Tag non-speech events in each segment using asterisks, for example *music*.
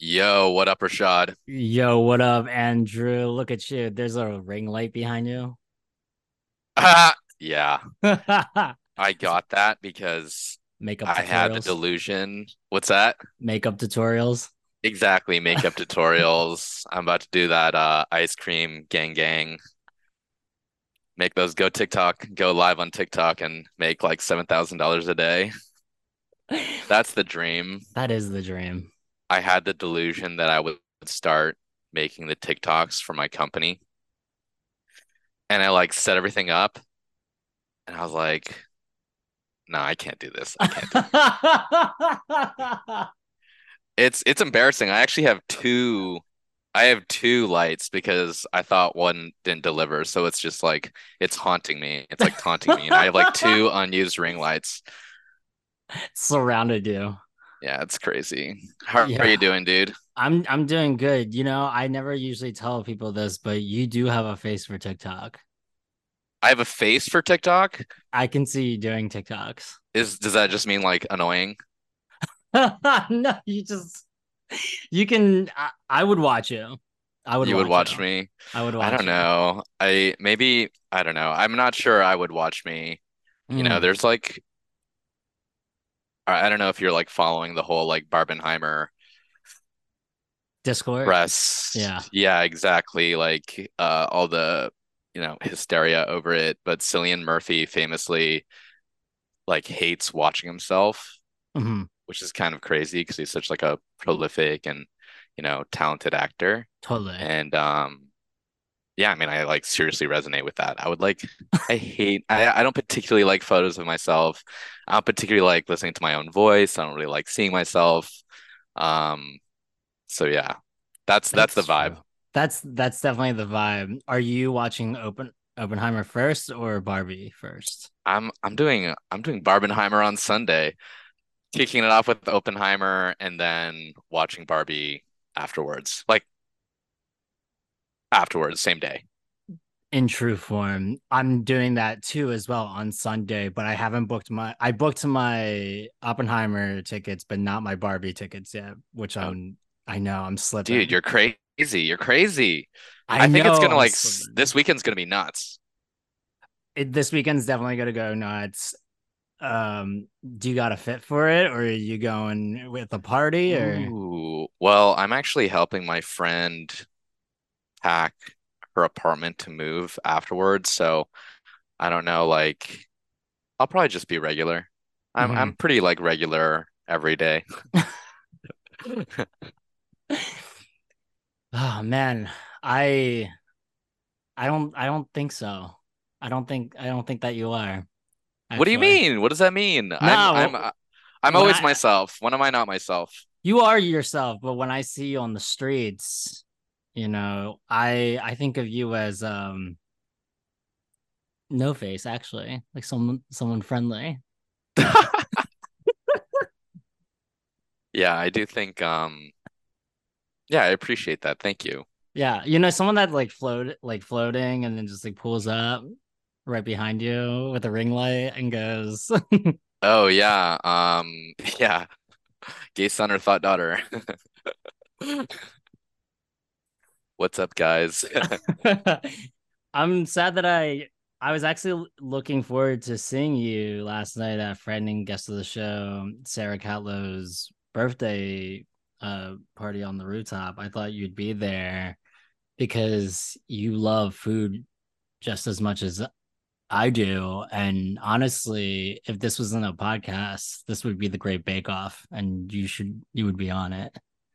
Yo, what up, Rashad? Yo, what up, Andrew? Look at you. There's a ring light behind you. Ah, *laughs* yeah, *laughs* I got that because Makeup I had the delusion. What's that? Makeup tutorials. Exactly, makeup tutorials. *laughs* I'm about to do that uh ice cream gang gang. Make those go TikTok, go live on TikTok and make like $7,000 a day. That's the dream. That is the dream. I had the delusion that I would start making the TikToks for my company. And I like set everything up and I was like, no, I can't do this. I can't do *laughs* It's it's embarrassing. I actually have two I have two lights because I thought one didn't deliver. So it's just like it's haunting me. It's like taunting me. And I have like two *laughs* unused ring lights. Surrounded you. Yeah, it's crazy. How are you doing, dude? I'm I'm doing good. You know, I never usually tell people this, but you do have a face for TikTok. I have a face for TikTok. I can see you doing TikToks. Is does that just mean like annoying? *laughs* No, you just you can I, I would watch you. I would You would watch watch you. me? I would I don't know. I maybe I don't know. I'm not sure I would watch me. you. You know, Mm, there's like I don't know if you're like following the whole like Barbenheimer Discord. press. Yeah. Yeah, exactly. Like uh all the, you know, hysteria over it. But Cillian Murphy famously like hates watching himself, hmm which is kind of crazy because he's such like a prolific and, you know, talented actor. Totally. And um yeah, I mean I like seriously resonate with that. I would like I hate I I don't particularly like photos of myself. I don't particularly like listening to my own voice. I don't really like seeing myself. Um so yeah. That's that's the vibe. true. That's that's definitely the vibe. Are you watching Open Oppenheimer first or Barbie first? I'm I'm doing I'm doing Barbenheimer on Sunday, kicking it off with Oppenheimer and then watching Barbie afterwards. Like afterwards, same day. In true form. I'm doing that too as well on Sunday, but I haven't booked my I booked my Oppenheimer tickets, but not my Barbie tickets yet, which Oh. I'm I know I'm slipping. Dude, you're crazy. You're crazy. I, I think it's gonna I'm like slipping. this weekend's gonna be nuts. It, this weekend's definitely gonna go nuts. Um, do you got a fit for it, or are you going with a party, or Ooh, well, I'm actually helping my friend pack her apartment to move afterwards, so I don't know, like I'll probably just be regular. I'm Mhm. I'm pretty like regular every day. *laughs* *laughs* Oh man, I I don't I don't think so. I don't think I don't think that you are. What do you mean? What does that mean? I'm No, I'm uh, I'm always I- myself. When am I not myself? You are yourself, but when I see you on the streets, you know, I I think of you as um no face actually, like someone someone friendly. *laughs* Yeah, I do think um yeah, I appreciate that. Thank you. Yeah, you know, someone that like float like floating and then just like pulls up right behind you with a ring light and goes *laughs* Oh yeah. Um *laughs* yeah. Gay son or thought daughter. What's up, guys? *laughs* *laughs* I'm sad that I I was actually looking forward to seeing you last night at friend and guest of the show, Sarah Catlow's birthday uh party on the rooftop. I thought you'd be there because you love food just as much as I do. And honestly, if this wasn't a podcast, this would be the Great Bake Off, and you should you would be on it.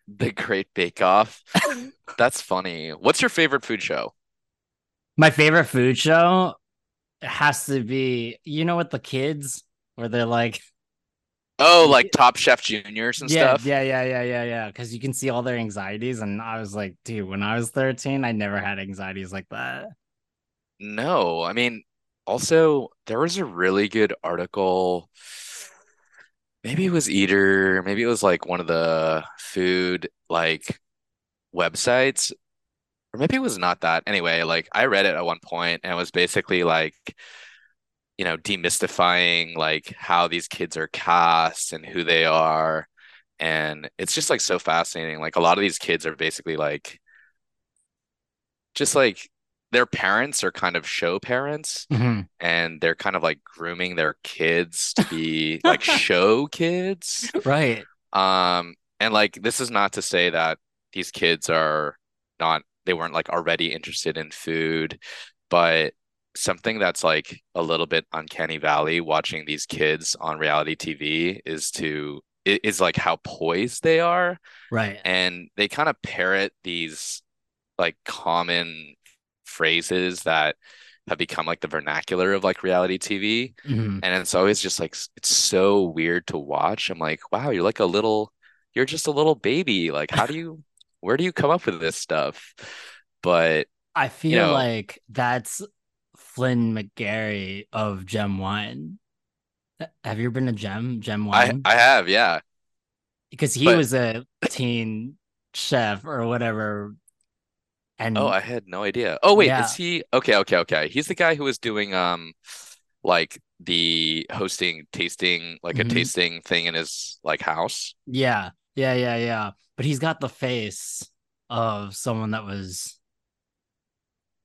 The Great Bake Off. *laughs* That's funny. What's your favorite food show? My favorite food show has to be, you know, with the kids where they're like, Oh, like Top Chef Juniors and yeah, stuff. yeah, yeah, yeah, yeah, yeah, because you can see all their anxieties. And I was like, dude, when I was 13, I never had anxieties like that. No, I mean, also there was a really good article. Maybe it was Eater, maybe it was like one of the food like websites, or maybe it was not that. Anyway, like I read it at one point and it was basically like, you know, demystifying like how these kids are cast and who they are. and it's just like so fascinating. Like a lot of these kids are basically like just like their parents are kind of show parents hmm and they're kind of like grooming their kids *laughs* to be like show kids. Right. Um, and like this is not to say that these kids are not they weren't like already interested in food, but something that's like a little bit uncanny valley watching these kids on reality TV is to is like how poised they are Right. and they kind of parrot these like common phrases that have become like the vernacular of like reality TV hmm and it's always just like it's so weird to watch. I'm like, wow, you're like a little, you're just a little baby. Like, how do you, where do you come up with this stuff? But I you feel know, like that's Flynn McGarry of Gem Wine. Have you ever been to Gem Gem Wine? I Wine? I have, yeah. Because he But was a teen chef or whatever, oh, I had no idea. Oh wait, is he okay, okay, okay. He's the guy who was doing um like the hosting tasting like a mhm, tasting thing in his like house yeah, yeah, yeah, yeah. But he's got the face of someone that was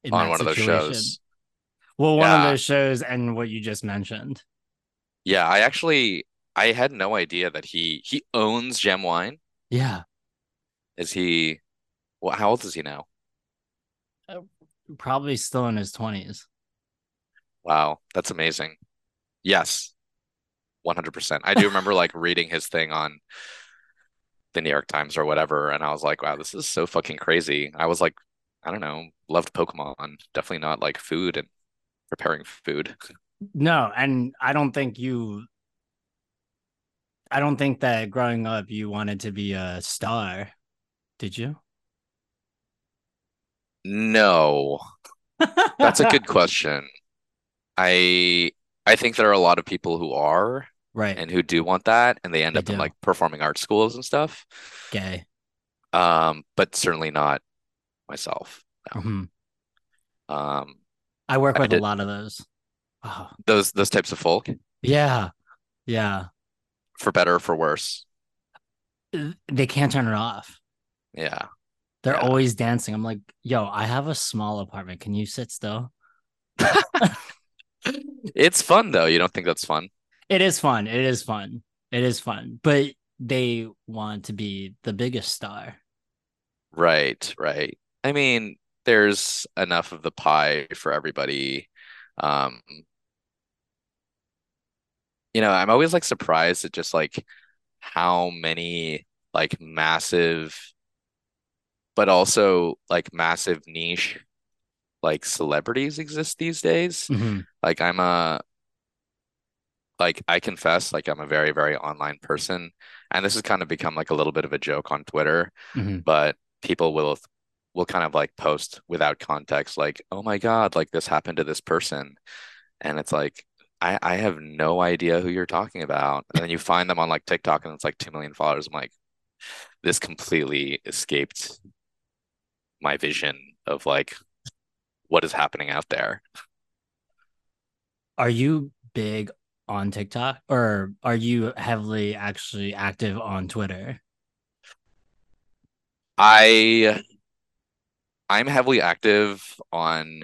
in on that one of those situation. shows. Well, one of those shows and what you just mentioned. Yeah, I actually I had no idea that he he owns Gem Wine. Yeah, Is he well, how old is he now? Uh, probably still in his 20s. Wow, that's amazing. Yes, 100%. I do *laughs* remember like reading his thing on the New York Times or whatever, and I was like, wow, this is so fucking crazy. I was like, I don't know, loved Pokemon, definitely not like food and preparing food. No, and I don't think you I don't think that growing up you wanted to be a star, did you? No, that's a good *laughs* question. I I think there are a lot of people who are Right. and who do want that, and they end They up in like performing arts schools and stuff. Okay. Um, but certainly not myself. No. Mhm. Um, I work I with a lot of those. Oh, those those types of folk, yeah. Yeah. for better or for worse. They can't turn it off. Yeah. They're Yeah. always dancing. I'm like, yo, I have a small apartment. Can you sit still? *laughs* It's fun though. You don't think that's fun? It is fun. It is fun. It is fun. But they want to be the biggest star. Right, right. I mean, there's enough of the pie for everybody. Um, you know, I'm always like surprised at just like how many like massive, but also like massive niche like celebrities exist these days. Mhm. Like I'm a like I confess, like I'm a very, very online person, and this has kind of become like a little bit of a joke on Twitter, Mhm. but people will will kind of like post without context, like, "Oh my God, like this happened to this person," and it's like I I have no idea who you're talking about, and then you find them on like TikTok, and it's like two million followers. I'm like, this completely escaped my vision of like what is happening out there. Are you big on TikTok or are you heavily actually active on Twitter? I I'm heavily active on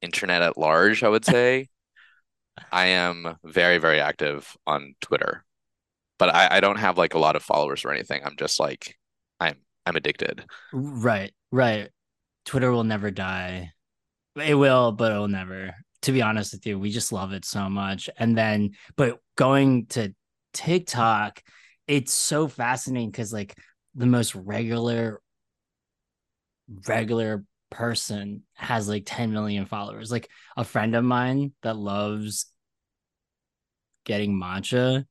internet at large, I would say. *laughs* I am very, very active on Twitter, but I, I don't have like a lot of followers or anything. I'm just like I'm I'm addicted. Right, right. Twitter will never die. It will, but it'll never. To be honest with you, we just love it so much. And then, but going to TikTok, it's so fascinating because like the most regular, regular person has like 10 million followers. Like a friend of mine that loves getting matcha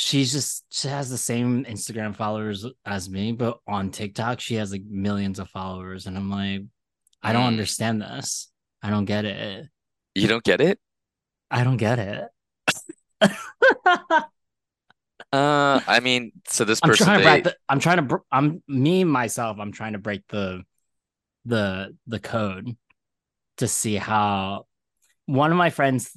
she's just she has the same Instagram followers as me, but on TikTok she has like millions of followers, and I'm like, I don't Mm, understand this. I don't get it. you don't get it? I don't get it. *laughs* Uh, I mean, so this I'm trying to they the. I'm trying to. br- I'm me myself. I'm trying to break the the the code to see how. One of my friends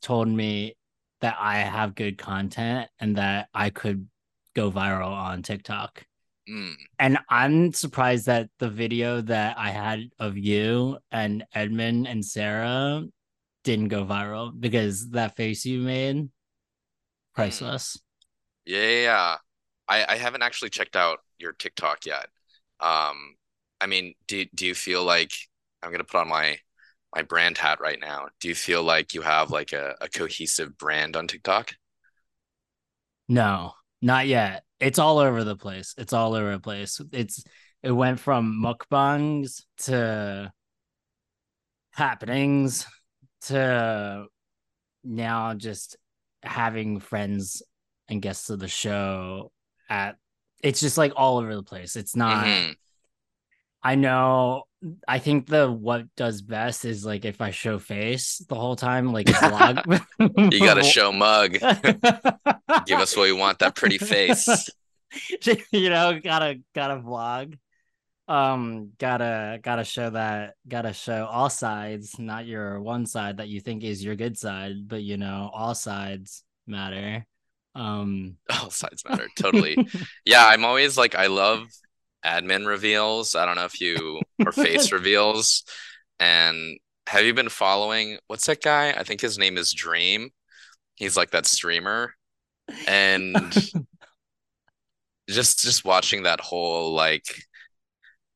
told me that I have good content and that I could go viral on TikTok. Mm. And I'm surprised that the video that I had of you and Edmund and Sarah didn't go viral because that face you made, priceless. Yeah, yeah, yeah. I I haven't actually checked out your TikTok yet. Um, I mean, do do you feel like I'm gonna put on my my brand hat right now? Do you feel like you have like a, a cohesive brand on TikTok? No, not yet. It's all over the place. It's all over the place. It's it went from mukbangs to happenings to now just having friends and guests of the show at it's just like all over the place. It's not Mhm. I know I think the what does best is like if I show face the whole time, like vlog. *laughs* You gotta show mug. *laughs* Give us what you want, that pretty face. *laughs* you know, gotta gotta vlog. Um, gotta gotta show that gotta show all sides, not your one side that you think is your good side, but you know, all sides matter. Um All sides matter. Totally. Yeah, I'm always like I love admin reveals. I don't know if you *laughs* or face reveals. And have you been following what's that guy? I think his name is Dream. He's like that streamer. And *laughs* just just watching that whole like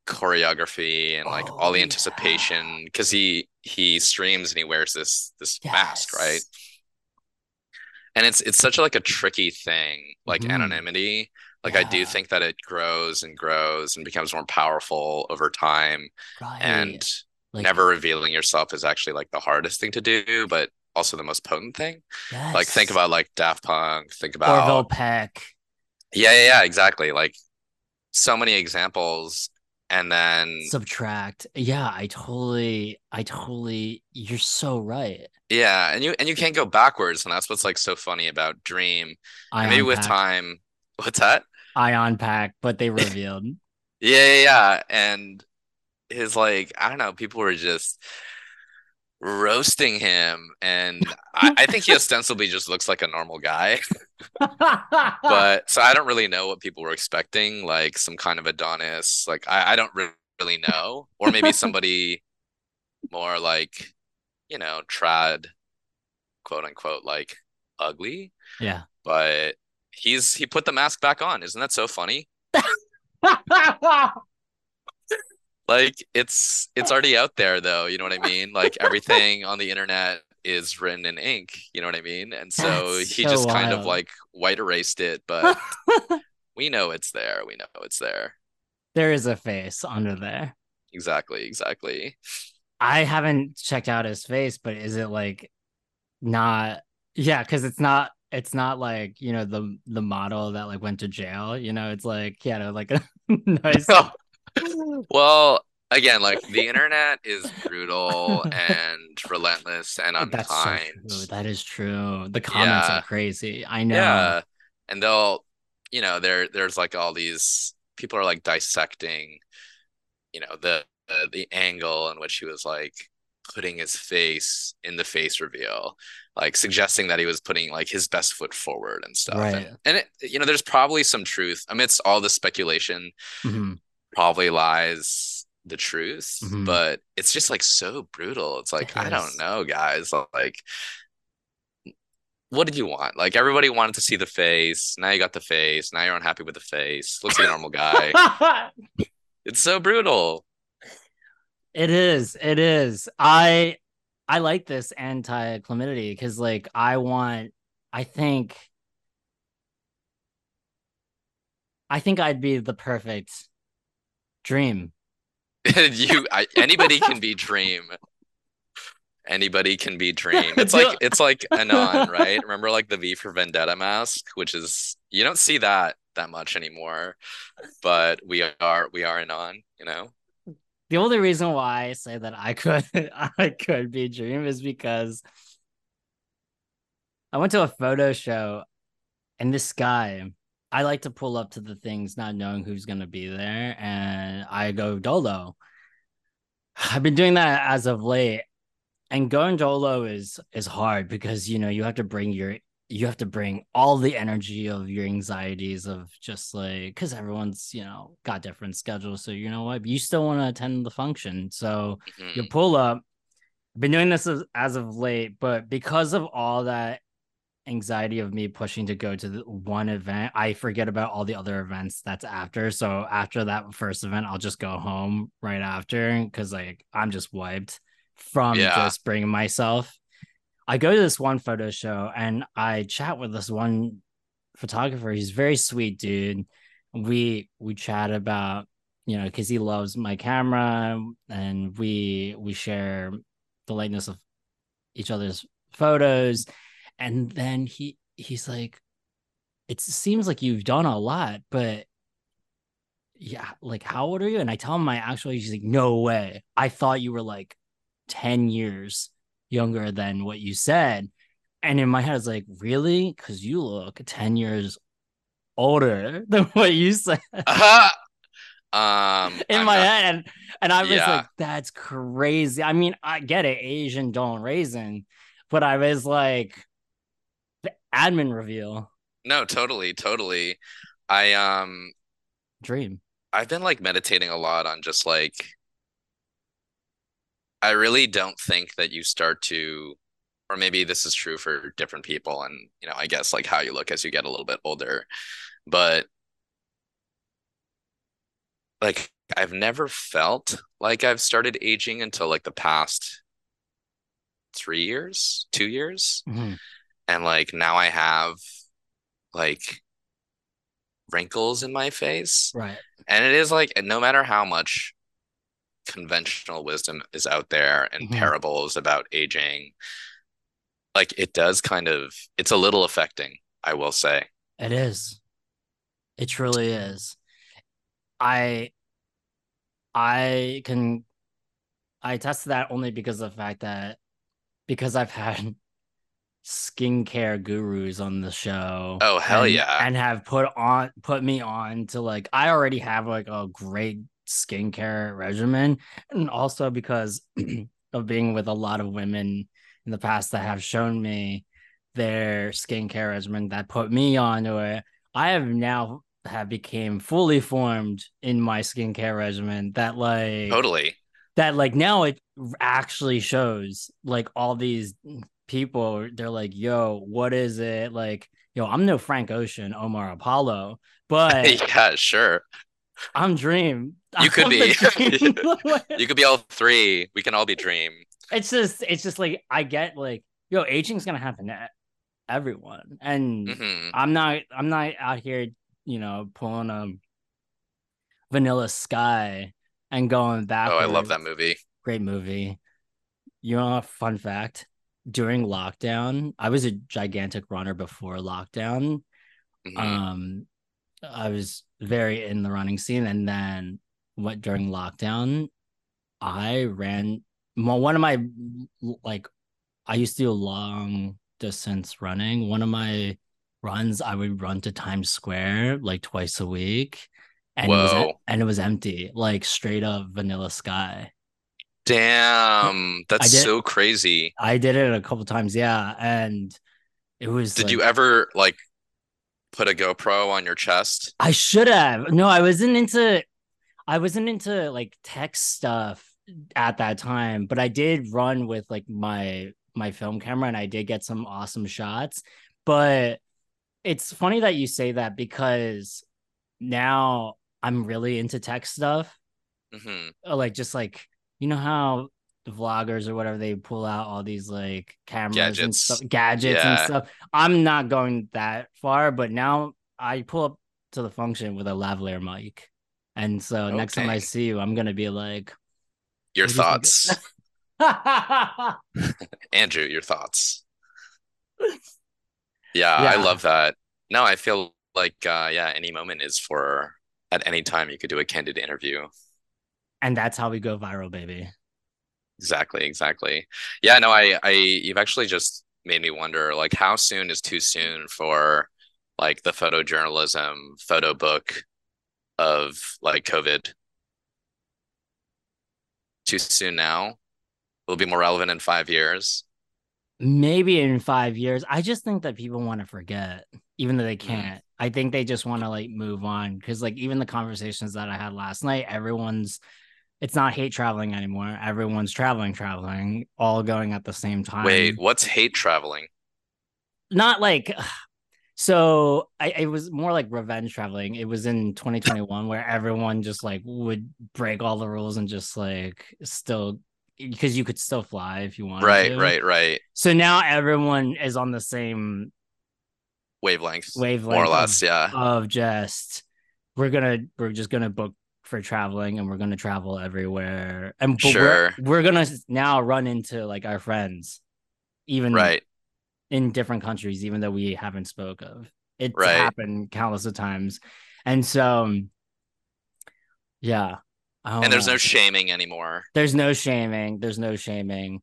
choreography and like Oh, all the yeah. anticipation because he he streams and he wears this this mask right and it's it's such a, like a tricky thing like Mhm. anonymity like i do think that it grows and grows and becomes more powerful over time Right. and like never revealing yourself is actually like the hardest thing to do but also the most potent thing. Like think about like daft punk think about Orville Peck. yeah yeah yeah exactly like so many examples and then subtract. Yeah i totally i totally you're so right. Yeah and you and you can't go backwards and that's what's like so funny about dream. And maybe with time what's that ion pack but they revealed *laughs* Yeah, yeah, yeah. And his like, I don't know, people were just roasting him. And I, I think he *laughs* ostensibly just looks like a normal guy. *laughs* But so I don't really know what people were expecting, like some kind of Adonis. Like I, I don't really know. Or maybe somebody more like, you know, trad, quote unquote, like ugly. yeah But he's he put the mask back on. Isn't that so funny? *laughs* Like it's it's already out there though, you know what I mean? Like everything on the internet is written in ink, you know what I mean? And so That's he so just kind of like white erased it, but *laughs* we know it's there. We know it's there. there is a face under there Exactly, exactly. i haven't checked out his face but is it like not yeah because it's not it's not like you know the the model that like went to jail you know it's like yeah like a *laughs* nice *laughs* *laughs* Well, again, like the internet is brutal and relentless and That's so unkind. That is true. The comments Yeah. are crazy. I know. Yeah. And they'll, you know, there there's like all these people are like dissecting, you know, the the, the angle in which he was like putting his face in the face reveal, like suggesting that he was putting like his best foot forward and stuff. Right. And, and it, you know, there's probably some truth amidst all the speculation, Mhm. probably lies the truth, Mhm. but it's just like so brutal. It's like, It I don't know, guys. Like, what did you want? Like everybody wanted to see the face. Now you got the face. Now you're unhappy with the face. Looks like a normal guy. *laughs* It's so brutal. It is. It is. I I like this anti-chlamydity because like I want I think I think I'd be the perfect dream. *laughs* you I, anybody can be *laughs* dream. Anybody can be dream. It's like it's like Anon, *laughs* right? Remember like the V for Vendetta mask, which is you don't see that that much anymore. But we are we are Anon, you know? The only reason why I say that I could *laughs* I could be dream is because I went to a photo show and this guy I like to pull up to the things not knowing who's gonna be there and I go dolo. I've been doing that as of late and going dolo is is hard because you know you have to bring your you have to bring all the energy of your anxieties of just like because everyone's you know got different schedules so you know what you still want to attend the function so mm-hmm. you pull up I've been doing this as, as of late but because of all that anxiety of me pushing to go to the one event i forget about all the other events that's after so after that first event i'll just go home right after because like i'm just wiped from yeah. just bringing myself I go to this one photo show and I chat with this one photographer. He's very sweet dude. We we chat about you know because he loves my camera and we we share the likeness of each other's photos. And then he he's like, it seems like you've done a lot, but yeah, like how old are you? And I tell him my actual age. He's like, no way. I thought you were like 10 years younger than what you said. And in my head, it's like, really? Because you look 10 years older *laughs* than what you said. Uh-huh. *laughs* Um, *laughs* in I'm my not... head. And, and I was yeah. like, that's crazy. I mean, I get it. Asian don't raisin. But I was like, the admin reveal. No, totally, totally. I um dream. I've been like meditating a lot on just like I really don't think that you start to, or maybe this is true for different people, and you know, I guess like how you look as you get a little bit older, but like I've never felt like I've started aging until like the past three years, two years. Mm-hmm. And like now I have like wrinkles in my face. Right. And it is like no matter how much conventional wisdom is out there and mm-hmm. parables about aging like it does kind of it's a little affecting i will say. It is. It truly is. I i can i test that only because of the fact that because i've had skincare gurus on the show oh hell and, yeah. and have put on put me on to like i already have like a great skincare regimen, and also because *clears throat* of being with a lot of women in the past that have shown me their skincare regimen that put me onto it. I have now have became fully formed in my skincare regimen that like totally. that like now it actually shows like all these people they're like yo what is it? Like yo i'm no frank ocean omar apollo. *laughs* But yeah sure I'm Dream. You could be. *laughs* *laughs* you could be all three. We can all be Dream. It's just, it's just like I get like, yo, aging's gonna happen to everyone, and mm-hmm. I'm not, I'm not out here, you know, pulling a Vanilla Sky and going back. Oh, I love that movie. Great movie. You know, fun fact: during lockdown, I was a gigantic runner before lockdown. Mm-hmm. Um, I was very in the running scene, and then what during lockdown, I ran. Well, one of my like, I used to do long distance running. One of my runs, I would run to Times Square like twice a week, and Whoa. it was and it was empty, like straight up vanilla sky. Damn, that's did, so crazy. I did it a couple times, yeah, and it was. Did like, you ever like put a GoPro on your chest? I should have. No, I wasn't into I wasn't into like tech stuff at that time, but I did run with like my my film camera and I did get some awesome shots. But it's funny that you say that because now I'm really into tech stuff. Mm-hmm. Like just like you know how vloggers or whatever they pull out all these like cameras gadgets. and stuff gadgets yeah. and stuff. I'm not going that far but now i pull up to the function with a lavalier mic. And so okay. next time i see you i'm gonna be like your thoughts. *laughs* *laughs* Andrew your thoughts. Yeah, yeah, i love that. No i feel like uh yeah any moment is for at any time you could do a candid interview. And that's how we go viral baby Exactly, exactly. Yeah, no, I, I, you've actually just made me wonder, like, how soon is too soon for like the photojournalism photo book of like COVID? Too soon now? Will be more relevant in five years. maybe in five years. I just think that people want to forget, even though they Mm. can't. I think they just want to like move on because, like, even the conversations that I had last night, everyone's it's not hate traveling anymore. Everyone's traveling, traveling, all going at the same time. Wait, what's hate traveling? not like so I it was more like revenge traveling. It was in 2021 where everyone just like would break all the rules and just like still because you could still fly if you wanted Right, to. right, right. So now everyone is on the same Wavelengths. wavelength More or of- less, yeah. of just we're gonna we're just gonna book for traveling and we're gonna travel everywhere and Sure. we're, we're gonna now run into like our friends even Right. in different countries, even though we haven't spoke of. It's Right. happened countless of times. And so um, yeah. And there's know. no shaming anymore. there's no shaming. There's no shaming.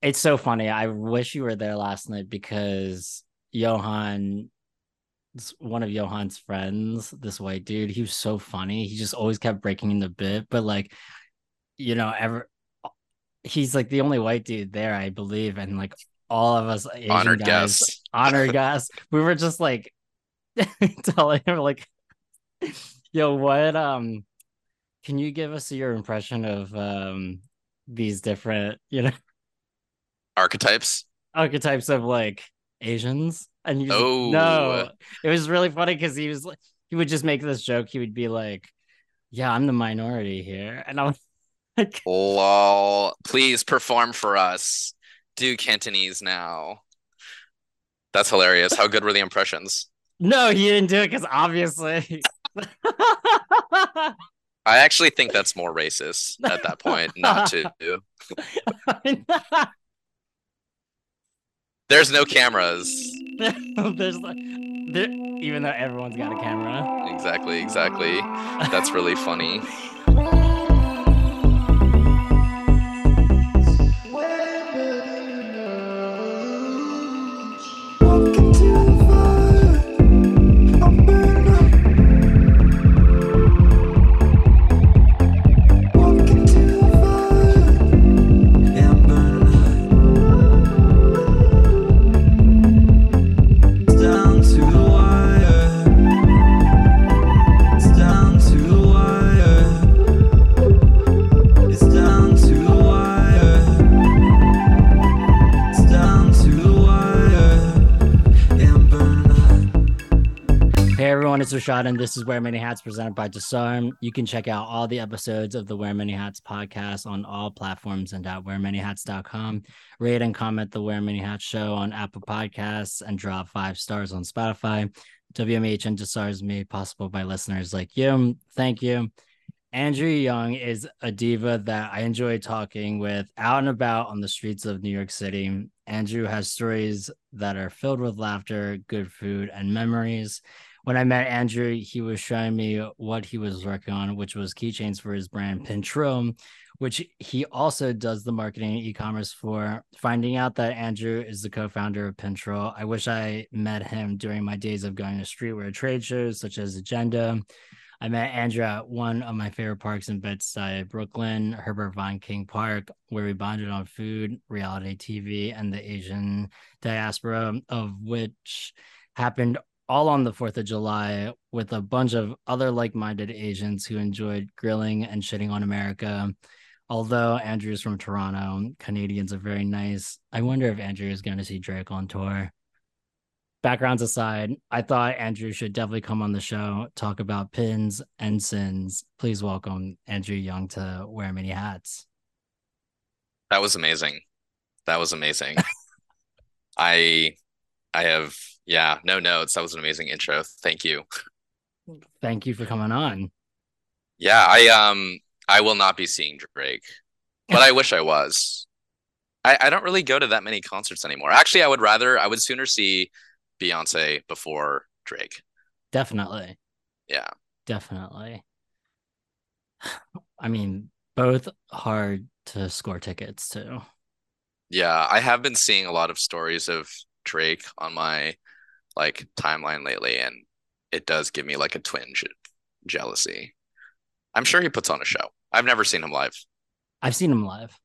It's so funny. I wish you were there last night because Johan one of Johan's friends, this white dude, he was so funny. He just always kept breaking in the bit, but like, you know, ever he's like the only white dude there, I believe, and like all of us Asian Honored guys, guest. honored *laughs* guys, we were just like *laughs* telling him like, yo, what um, can you give us your impression of um these different, you know, Archetypes. archetypes of like Asians? And he was Oh. like, no, it was really funny because he was like, he would just make this joke. He would be like, "Yeah, I'm the minority here," and I'm *laughs* like, Lol. Please perform for us. Do Cantonese now. That's hilarious. How good were the impressions? "No, he didn't do it because obviously." *laughs* I actually think that's more racist at that point, not to. *laughs* There's no cameras. *laughs* There's like, there, even though everyone's got a camera. Exactly, exactly. That's really funny. *laughs* Rashad, and this is Wear Many Hats presented by Disarm. You can check out all the episodes of the Wear Many Hats podcast on all platforms and at wearmanyhats.com. Rate and comment the Wear Many Hats show on Apple Podcasts and drop five stars on Spotify. WMH and Disarm is made possible by listeners like you. Thank you. Andrew Yung is a diva that I enjoy talking with out and about on the streets of New York City. Andrew has stories that are filled with laughter, good food, and memories. When I met Andrew, he was showing me what he was working on, which was keychains for his brand Pintrill, which he also does the marketing e-commerce for. Finding out that Andrew is the co-founder of Pintrill, I wish I met him during my days of going to streetwear trade shows such as Agenda. I met Andrew at one of my favorite parks in Bed-Stuy, Brooklyn, Herbert Von King Park, where we bonded on food, reality TV, and the Asian diaspora, of which happened all on the 4th of July with a bunch of other like minded Asians who enjoyed grilling and shitting on America. Although Andrew's from Toronto, Canadians are very nice. I wonder if Andrew is going to see Drake on tour. Backgrounds aside, I thought Andrew should definitely come on the show, talk about pins and sins. Please welcome Andrew Yung to Wear Many Hats. That was amazing. That was amazing. *laughs* I I have yeah, no notes. That was an amazing intro. Thank you. Thank you for coming on. Yeah, I um I will not be seeing Drake, but I wish I was. I I don't really go to that many concerts anymore. Actually, I would rather I would sooner see Beyonce before Drake. Definitely. Yeah. Definitely. *sighs* I mean, both hard to score tickets too. Yeah, I have been seeing a lot of stories of Drake on my like timeline lately, and it does give me like a twinge of jealousy. I'm sure he puts on a show. I've never seen him live. I've seen him live.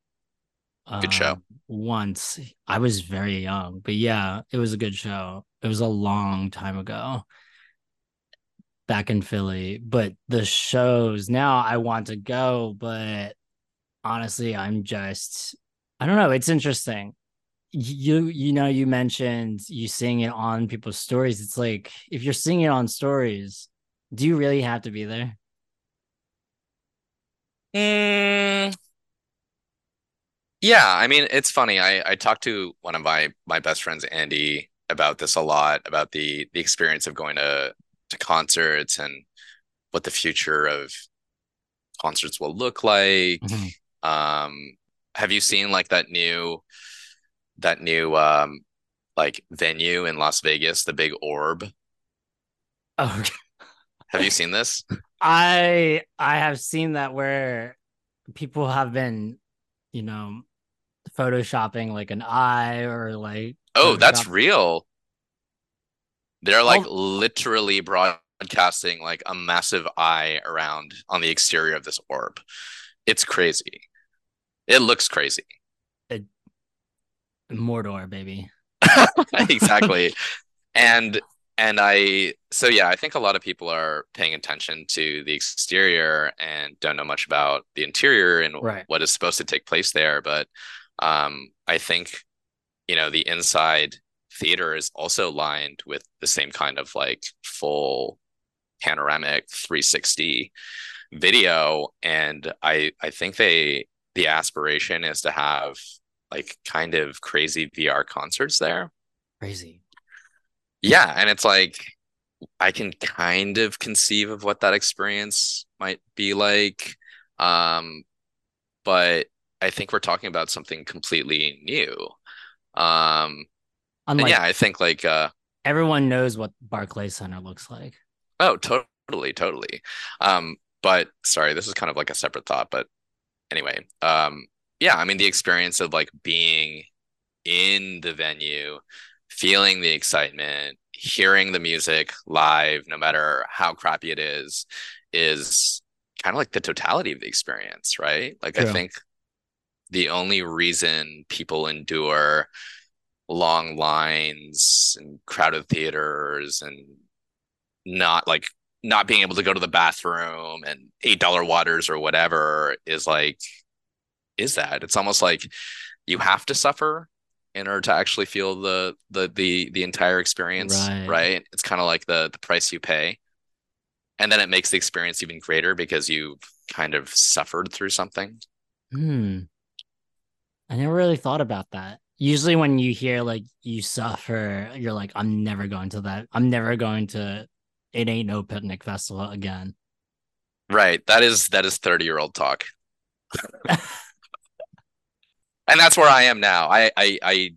Good show. um, once. I was very young, but yeah, it was a good show. It was a long time ago back in Philly. But the shows now I want to go, but honestly, I'm just I don't know. It's interesting. You you know, you mentioned you seeing it on people's stories. It's like if you're seeing it on stories, do you really have to be there? Mm, yeah, I mean, it's funny. I I talked to one of my my best friends, Andy, about this a lot, about the the experience of going to to concerts and what the future of concerts will look like. Mhm. Um, have you seen like that new that new um like venue in Las Vegas, the Big Orb? Oh, Have you seen this? I I have seen that where people have been, you know, photoshopping like an eye or like Oh, that's real. They're like Oh, literally broadcasting like a massive eye around on the exterior of this orb. It's crazy. It looks crazy. Mordor, baby. *laughs* Exactly. And and I so yeah, I think a lot of people are paying attention to the exterior and don't know much about the interior and Right. what is supposed to take place there. But um I think, you know, the inside theater is also lined with the same kind of like full panoramic 360 video. And I I think they the aspiration is to have like kind of crazy VR concerts there. Crazy. Yeah, and it's like I can kind of conceive of what that experience might be like. Um, but I think we're talking about something completely new. Um, and Unlike yeah, I think like uh everyone knows what Barclays Center looks like. oh, totally, totally. Um, but sorry, this is kind of like a separate thought, but anyway, um, yeah, I mean the experience of like being in the venue, feeling the excitement, hearing the music live, no matter how crappy it is, is kind of like the totality of the experience, right? Like I think the only reason people endure long lines and crowded theaters and not like not being able to go to the bathroom and eight dollar waters or whatever is like is that it's almost like you have to suffer in order to actually feel the the the the entire experience Right. right it's kind of like the the price you pay and then it makes the experience even greater because you've kind of suffered through something Hmm. I never really thought about that. Usually when you hear like you suffer, you're like, I'm never going to that. I'm never going to it ain't no picnic festival again. right that is that is 30 year old talk *laughs* and that's where i am now i i i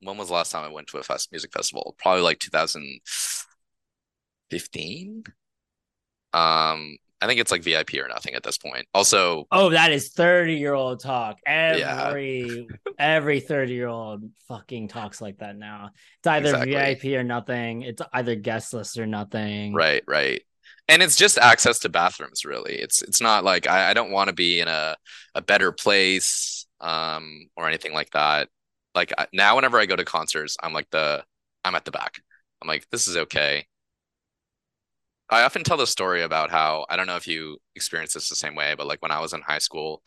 when was the last time i went to a fest music festival probably like 2015 um i think it's like vip or nothing at this point also Oh, that is 30 year old talk. Yeah. Every every 30 year old fucking talks like that now. It's either Exactly. VIP or nothing. It's either guest list or nothing. Right, right. And it's just access to bathrooms, really. It's it's not like I, I don't want to be in a a better place um or anything like that. Like I- now whenever I go to concerts, I'm like the I'm at the back. I'm like this is okay. I often tell the story about how I don't know if you experience this the same way, but like when I was in high school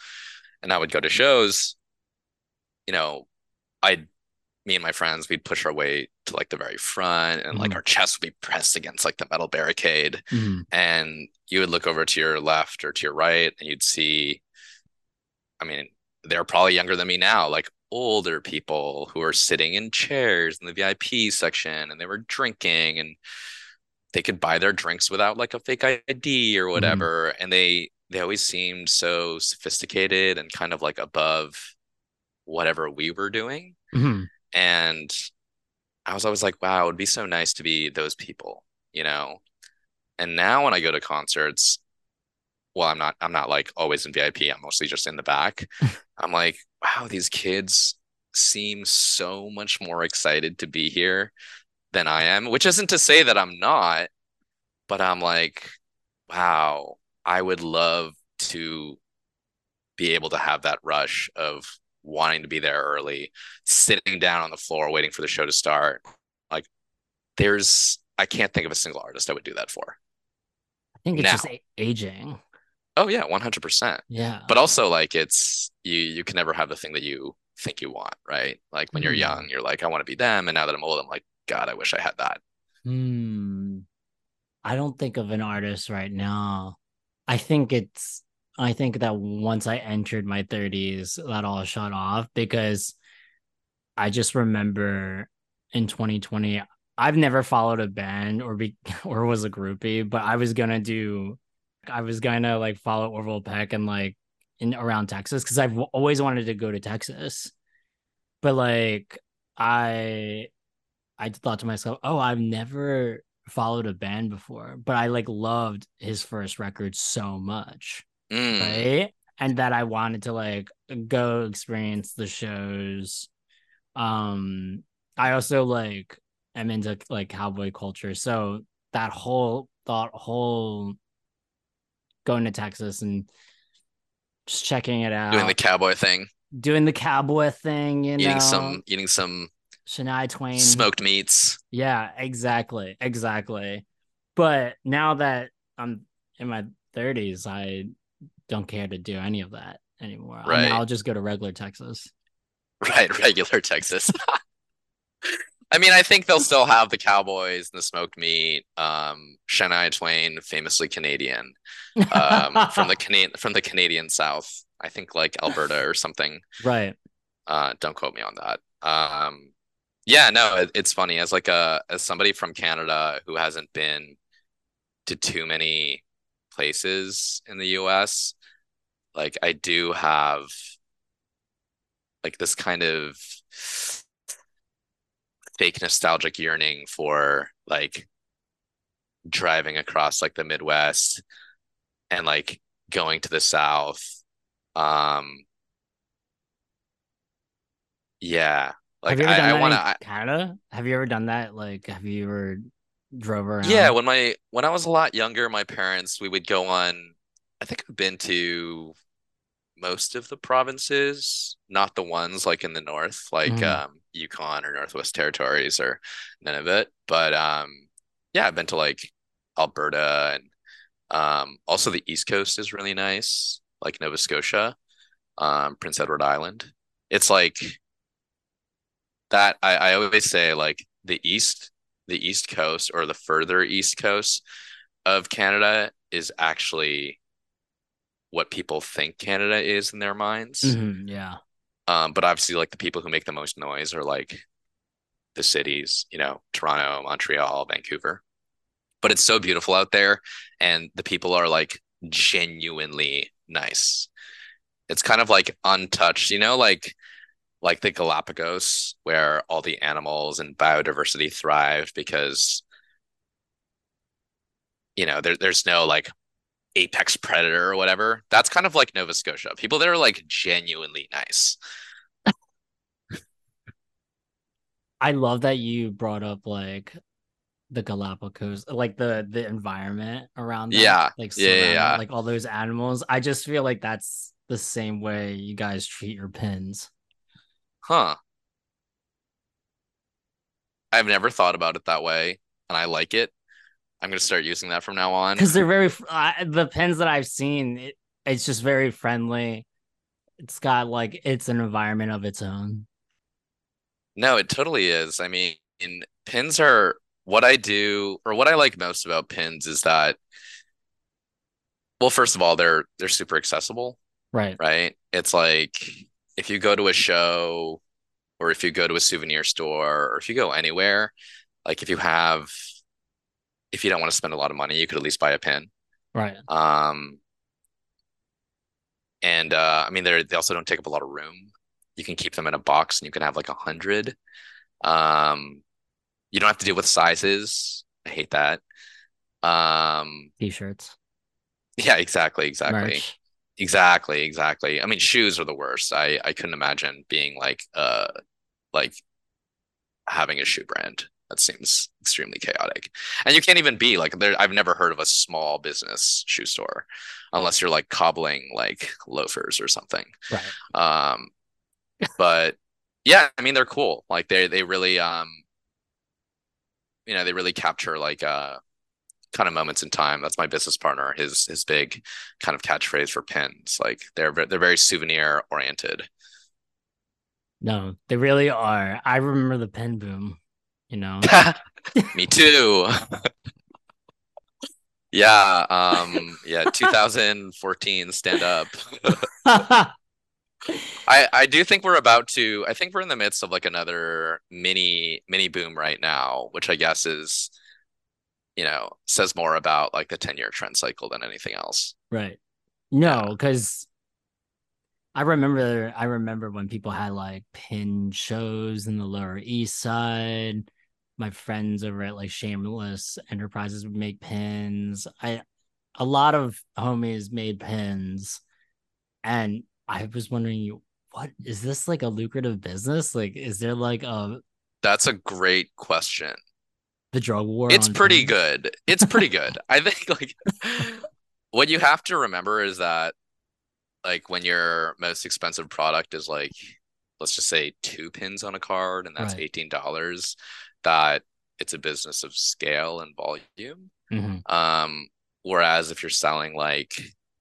and I would go to shows, you know, I'd me and my friends, we'd push our way to like the very front and like Mhm. our chests would be pressed against like the metal barricade Mhm. and you would look over to your left or to your right and you'd see i mean they're probably younger than me now like older people who are sitting in chairs in the vip section and they were drinking and they could buy their drinks without like a fake id or whatever and they they always seemed so sophisticated and kind of like above whatever we were doing Mhm. and I was always like, wow, it would be so nice to be those people, you know? And now when I go to concerts, well, I'm not I'm not like always in VIP, I'm mostly just in the back. *laughs* I'm like, wow, these kids seem so much more excited to be here than I am, which isn't to say that I'm not, but I'm like, wow, I would love to be able to have that rush of wanting to be there early, sitting down on the floor waiting for the show to start. Like there's I can't think of a single artist I would do that for. I think it's Now. just a- aging. Oh yeah, 100%. Yeah. But also like it's you you can never have the thing that you think you want, right? Like when you're Hmm. young, you're like I want to be them and now that I'm old, I'm like god, I wish I had that. Hmm. I don't think of an artist right now. I think it's I think that once I entered my 30s, that all shut off because I just remember in 2020, I've never followed a band or be *laughs* or was a groupie, but I was gonna do I was gonna like follow Orville Peck and like in around Texas because I've always wanted to go to Texas. But like I I thought to myself, oh, I've never followed a band before, but I like loved his first record so much, Mm. right? And that I wanted to like go experience the shows. Um, I also like am into like cowboy culture, so that whole thought, whole going to Texas and just checking it out, Doing the cowboy thing, doing the cowboy thing, you eating know, some eating some Shania Twain, smoked meats. Yeah, exactly. Exactly. But now that I'm in my 30s, I don't care to do any of that anymore. I mean, Right. I'll just go to regular Texas. *laughs* Right, regular Texas. *laughs* I mean, I think they'll still have the Cowboys and the smoked meat. Um, Shania Twain, famously Canadian, um, from the *laughs* Canadian from the Canadian South. I think like Alberta or something. right. Uh, don't quote me on that. Um, yeah, no, it, it's funny as like a as somebody from Canada who hasn't been to too many places in the US, like I do have like this kind of fake nostalgic yearning for like driving across like the Midwest and like going to the South. Um, yeah, like have you ever I, I want to. Canada? Have you ever done that? Like, have you ever drove around? Yeah, when my when I was a lot younger, my parents we would go on. I think I've been to most of the provinces, not the ones like in the north, like Mhm. um Yukon or Northwest Territories or none of it. But um yeah, I've been to like Alberta and um also the East Coast is really nice, like Nova Scotia, um Prince Edward Island. It's like that I, I always say like the east the east coast or the further east coast of Canada is actually what people think Canada is in their minds. Mhm, yeah. Um, but obviously, like the people who make the most noise are like the cities, you know, Toronto, Montreal, Vancouver. But it's so beautiful out there, and the people are like genuinely nice. It's kind of like untouched, you know, like like the Galapagos, where all the animals and biodiversity thrive because you know there, there's no like apex predator or whatever. That's kind of like Nova Scotia. People that are like genuinely nice. I love that you brought up like the Galapagos, like the the environment around that, Yeah, like yeah, yeah. like all those animals. I just feel like that's the same way you guys treat your pins. Huh. I've never thought about it that way, and I like it. I'm gonna start using that from now on. because they're very uh, the pins that I've seen. It, it's just very friendly. It's got like it's an environment of its own. No, it totally is. I mean, pins are what I do, or what I like most about pins is that, well, first of all, they're they're super accessible, Right. right? It's like if you go to a show or if you go to a souvenir store or if you go anywhere, like if you have if you don't want to spend a lot of money, you could at least buy a pin. Right. Um, and uh, I mean, they're they also don't take up a lot of room. You can keep them in a box, and you can have like a hundred. Um, you don't have to deal with sizes. I hate that. Um, T-shirts. yeah, exactly, exactly, Merch. exactly, exactly. I mean, shoes are the worst. I I couldn't imagine being like uh like having a shoe brand. That seems extremely chaotic. And you can't even be like there. I've never heard of a small business shoe store unless you're like cobbling like loafers or something. Right. Um, But yeah, I mean they're cool. Like they they really um you know, they really capture like uh kind of moments in time. That's my business partner, his his big kind of catchphrase for pins. Like they're they're very souvenir oriented. No, they really are. I remember the pen boom, you know. *laughs* *laughs* Me too. *laughs* Yeah, um, yeah, 2014 stand up. I I do think we're about to I think we're in the midst of like another mini mini boom right now, which I guess is you know, says more about like the 10-year trend cycle than anything else. right. No, because I remember I remember when people had like pin shows in the Lower East Side. My friends over at like Shameless Enterprises would make pins. I a lot of homies made pins, and I was wondering, what is this like a lucrative business? Like, is there like a That's a great question. the drug war? It's pretty pins? good. It's pretty good. *laughs* I think like what you have to remember is that like when your most expensive product is like let's just say two pins on a card and that's Right. $18 that it's a business of scale and volume Mhm. um whereas if you're selling like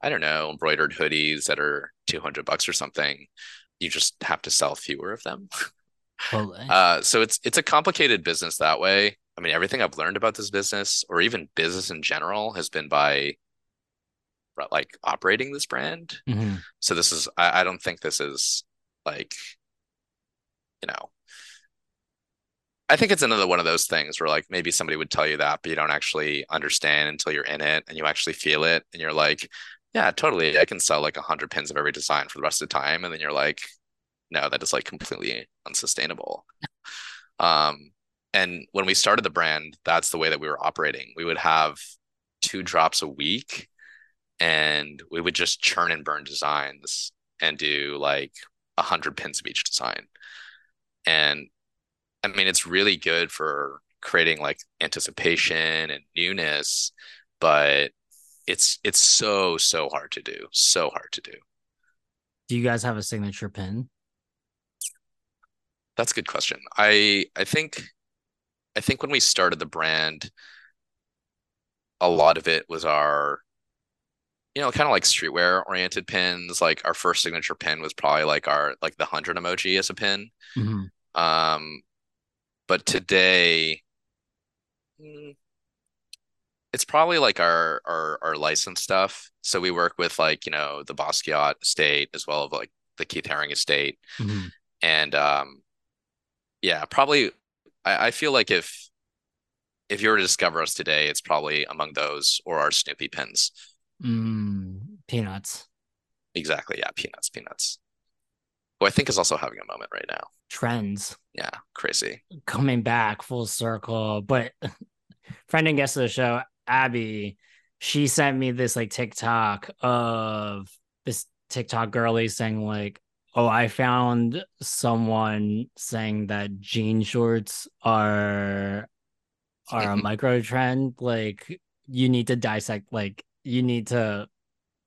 i don't know embroidered hoodies that are 200 bucks or something you just have to sell fewer of them *laughs* Totally. uh so it's it's a complicated business that way i mean everything i've learned about this business or even business in general has been by like operating this brand Mhm. so this is I, I don't think this is like you know I think it's another one of those things where like maybe somebody would tell you that, but you don't actually understand until you're in it and you actually feel it and you're like, yeah, totally. I can sell like a hundred pins of every design for the rest of the time. And then you're like, no, that is like completely unsustainable. Um, and when we started the brand, that's the way that we were operating. We would have two drops a week and we would just churn and burn designs and do like a hundred pins of each design. And I mean, it's really good for creating like anticipation and newness, but it's it's so so hard to do, so hard to do. Do you guys have a signature pin? That's a good question. I I think I think when we started the brand, a lot of it was our you know, kind of like streetwear oriented pins. Like our first signature pin was probably like our like the hundred emoji as a pin. Mhm. Um, but today, mm, it's probably like our our our license stuff. So we work with like, you know, the Basquiat estate as well as like the Keith Haring estate. Mhm. And um yeah, probably I, I feel like if if you were to discover us today, it's probably among those or our Snoopy pins. Mm, peanuts. Exactly. Yeah, peanuts, peanuts. Who I think is also having a moment right now. Trends Yeah, crazy. coming back full circle. But *laughs* friend and guest of the show, Abby, she sent me this like TikTok of this TikTok girlie saying like, "Oh, I found someone saying that jean shorts are are a *laughs* micro trend. Like, you need to dissect. Like, you need to."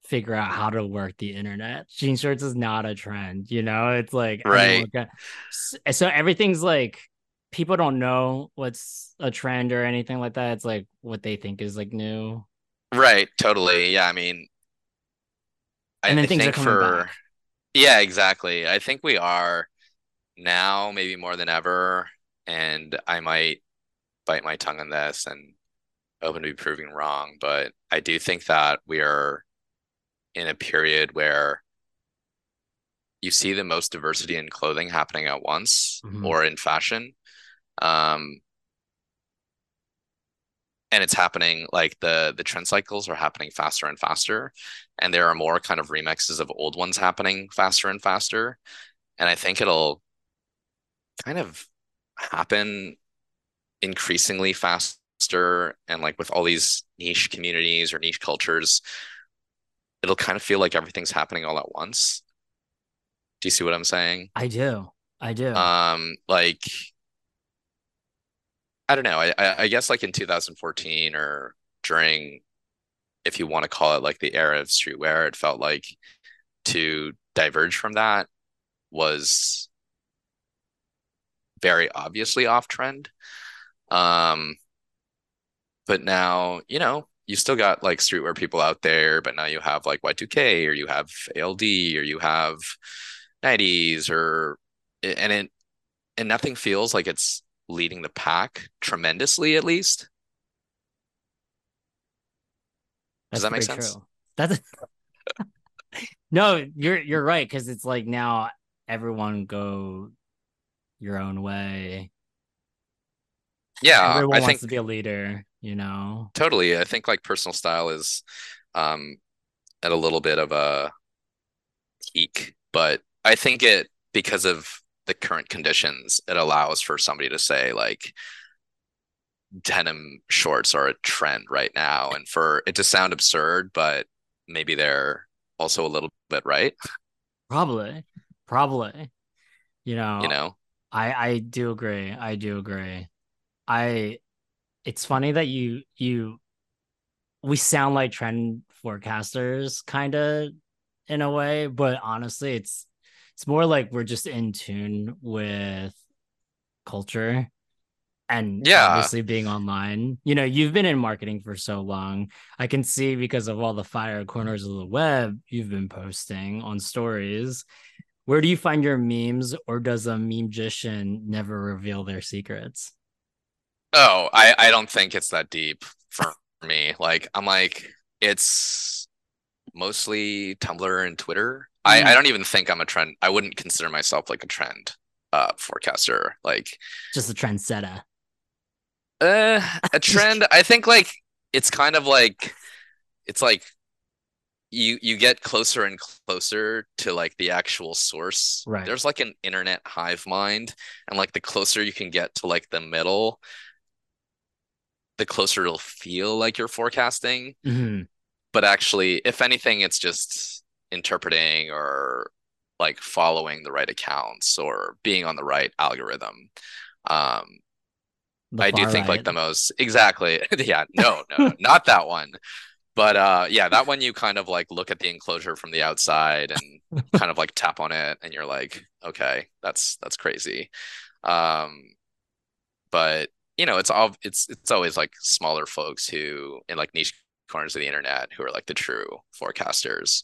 Figure out how to work the internet jean shorts is not a trend you know it's like Right. so everything's like people don't know what's a trend or anything like that. It's like what they think is like new. Right, totally. Yeah, I mean, I, And then I things are think coming for back. yeah, exactly. I think we are now maybe more than ever, and I might bite my tongue on this and open to be proving wrong, but I do think that we are in a period where you see the most diversity in clothing happening at once Mhm. or in fashion. Um, and it's happening like the the trend cycles are happening faster and faster and there are more kind of remixes of old ones happening faster and faster and i think it'll kind of happen increasingly faster and like with all these niche communities or niche cultures it'll kind of feel like everything's happening all at once do you see what i'm saying I do. I do. um like I don't know. I, I I guess like in 2014 or during, if you want to call it like the era of streetwear, it felt like to diverge from that was very obviously off trend. Um, but now, you know, you still got like streetwear people out there, but now you have like Y2K or you have ALD or you have 90s or and it and nothing feels like it's leading the pack tremendously at least. Does That's that make sense? true. That's *laughs* no, you're you're right because it's like now everyone go your own way. Yeah, everyone I wants think to be a leader, you know. totally. I think like personal style is um at a little bit of a peak, but I think it because of the current conditions, it allows for somebody to say like denim shorts are a trend right now, and for it to sound absurd, but maybe they're also a little bit right, Probably, probably. You know, you know? I I do agree. I do agree. I it's funny that you you we sound like trend forecasters kind of in a way, but honestly it's it's more like we're just in tune with culture and Yeah. obviously being online. You know, you've been in marketing for so long. I can see because of all the fire corners of the web you've been posting on stories. Where do you find your memes, or does a meme magician never reveal their secrets? Oh, I I don't think it's that deep for me. Like I'm like it's mostly Tumblr and Twitter. I I Mm. don't even think I'm a trend. I wouldn't consider myself like a trend uh forecaster. Like Just a trendsetter. uh a *laughs* trend, I think like it's kind of like it's like you you get closer and closer to like the actual source. Right. There's like an internet hive mind and like the closer you can get to like the middle, the closer it'll feel like you're forecasting. Mhm. But actually, if anything, it's just interpreting or like following the right accounts or being on the right algorithm. Um, I do think like the most exactly. *laughs* Yeah, no, no, *laughs* not that one. But uh yeah, that one you kind of like look at the enclosure from the outside and kind of like tap on it and you're like, okay, that's that's crazy. Um but you know, it's all it's it's always like smaller folks who in like niche corners of the internet who are like the true forecasters.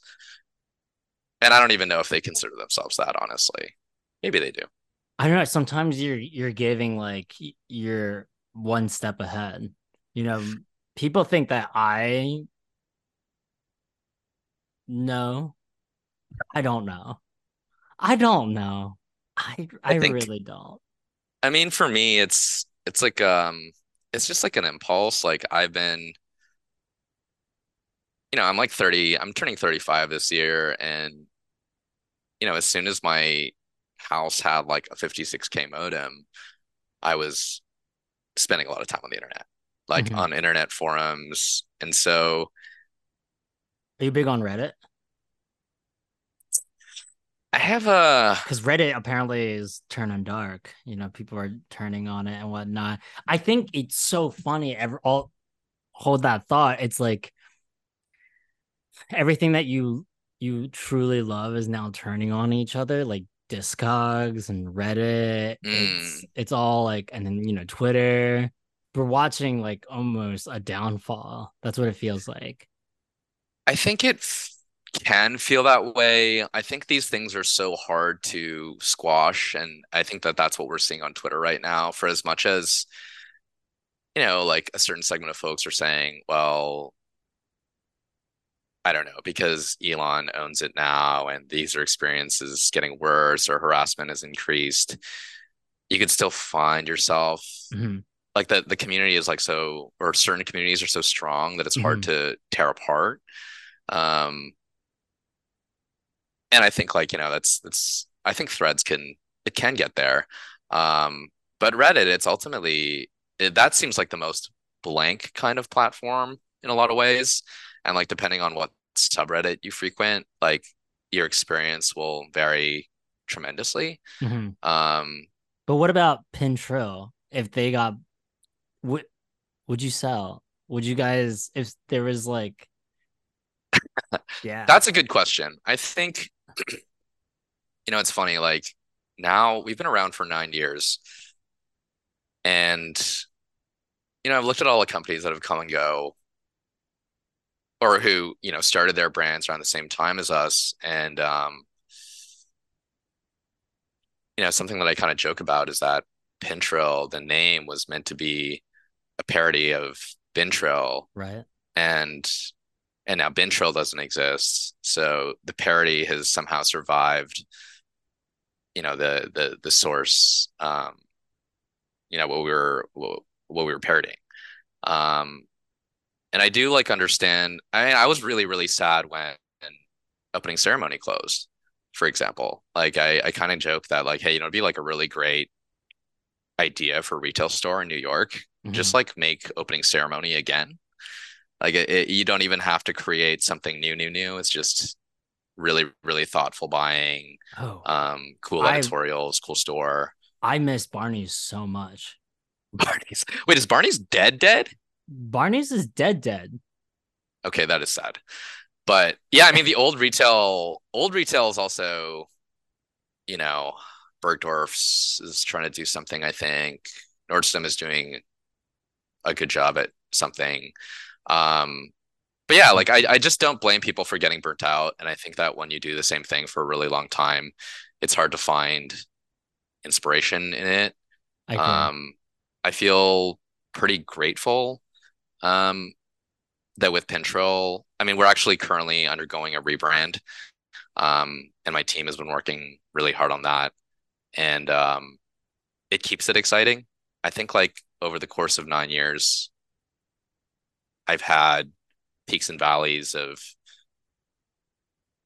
And I don't even know if they consider themselves that, honestly. Maybe they do. I don't know. Sometimes you're you're giving like you're one step ahead. You know, people think that I know. I don't know. I don't know. I I, I think- really don't. I mean, for me, it's it's like um it's just like an impulse. Like I've been, you know, I'm like 30, I'm turning 35 this year, and you know, as soon as my house had like a 56k modem, I was spending a lot of time on the internet, like Mhm. on internet forums. And so Are you big on Reddit? I have a Because Reddit apparently is turning dark. You know, people are turning on it and whatnot. I think it's so funny. Ever all hold that thought. It's like everything that you you truly love is now turning on each other, like Discogs and Reddit. It's mm. it's all like, and then you know, Twitter. We're watching like almost a downfall. That's what it feels like. I think it f- can feel that way. I think these things are so hard to squash, and I think that that's what we're seeing on Twitter right now. For as much as, you know, like a certain segment of folks are saying, well, I don't know, because Elon owns it now and these are experiences getting worse or harassment has increased, you could still find yourself Mhm. like the the community is like so or certain communities are so strong that it's hard to tear apart um and i think like you know that's that's i think threads can it can get there um but reddit it's ultimately it, that seems like the most blank kind of platform in a lot of ways and like depending on what subreddit you frequent like your experience will vary tremendously Mhm. um But what about Pintrill? If they got, would would you sell? Would you guys if there was like, *laughs* yeah, That's a good question. I think you know, it's funny, like now we've been around for nine years and you know, I've looked at all the companies that have come and go or who, you know, started their brands around the same time as us. And um, you know, something that I kind of joke about is that Pintrill, the name was meant to be a parody of Been Trill Right. and and now Been Trill doesn't exist. So the parody has somehow survived, you know, the the the source um, you know, what we were what, what we were parodying. Um and I do like understand I mean, I was really, really sad when opening ceremony closed, for example. Like I, I kind of joke that like, hey, you know, it'd be like a really great idea for a retail store in New York. Just Mhm. like make opening ceremony again. Like it, it- you don't even have to create something new, new, new. It's just really, really thoughtful buying, oh, um, cool I- editorials, cool store. I miss Barney's so much. *laughs* Barney's. Wait, is Barney's dead? Dead? Barney's is dead, dead. Okay, that is sad. But yeah, I mean the *laughs* old retail, old retail is also, you know, Bergdorf's is trying to do something, I think. Nordstrom is doing a good job at something. Um, but yeah, like I, I just don't blame people for getting burnt out. And I think that when you do the same thing for a really long time, it's hard to find inspiration in it. I. Um, I feel pretty grateful um, that with Pintrill, I mean, we're actually currently undergoing a rebrand, um, and my team has been working really hard on that, and um, it keeps it exciting. I think like over the course of nine years, I've had peaks and valleys of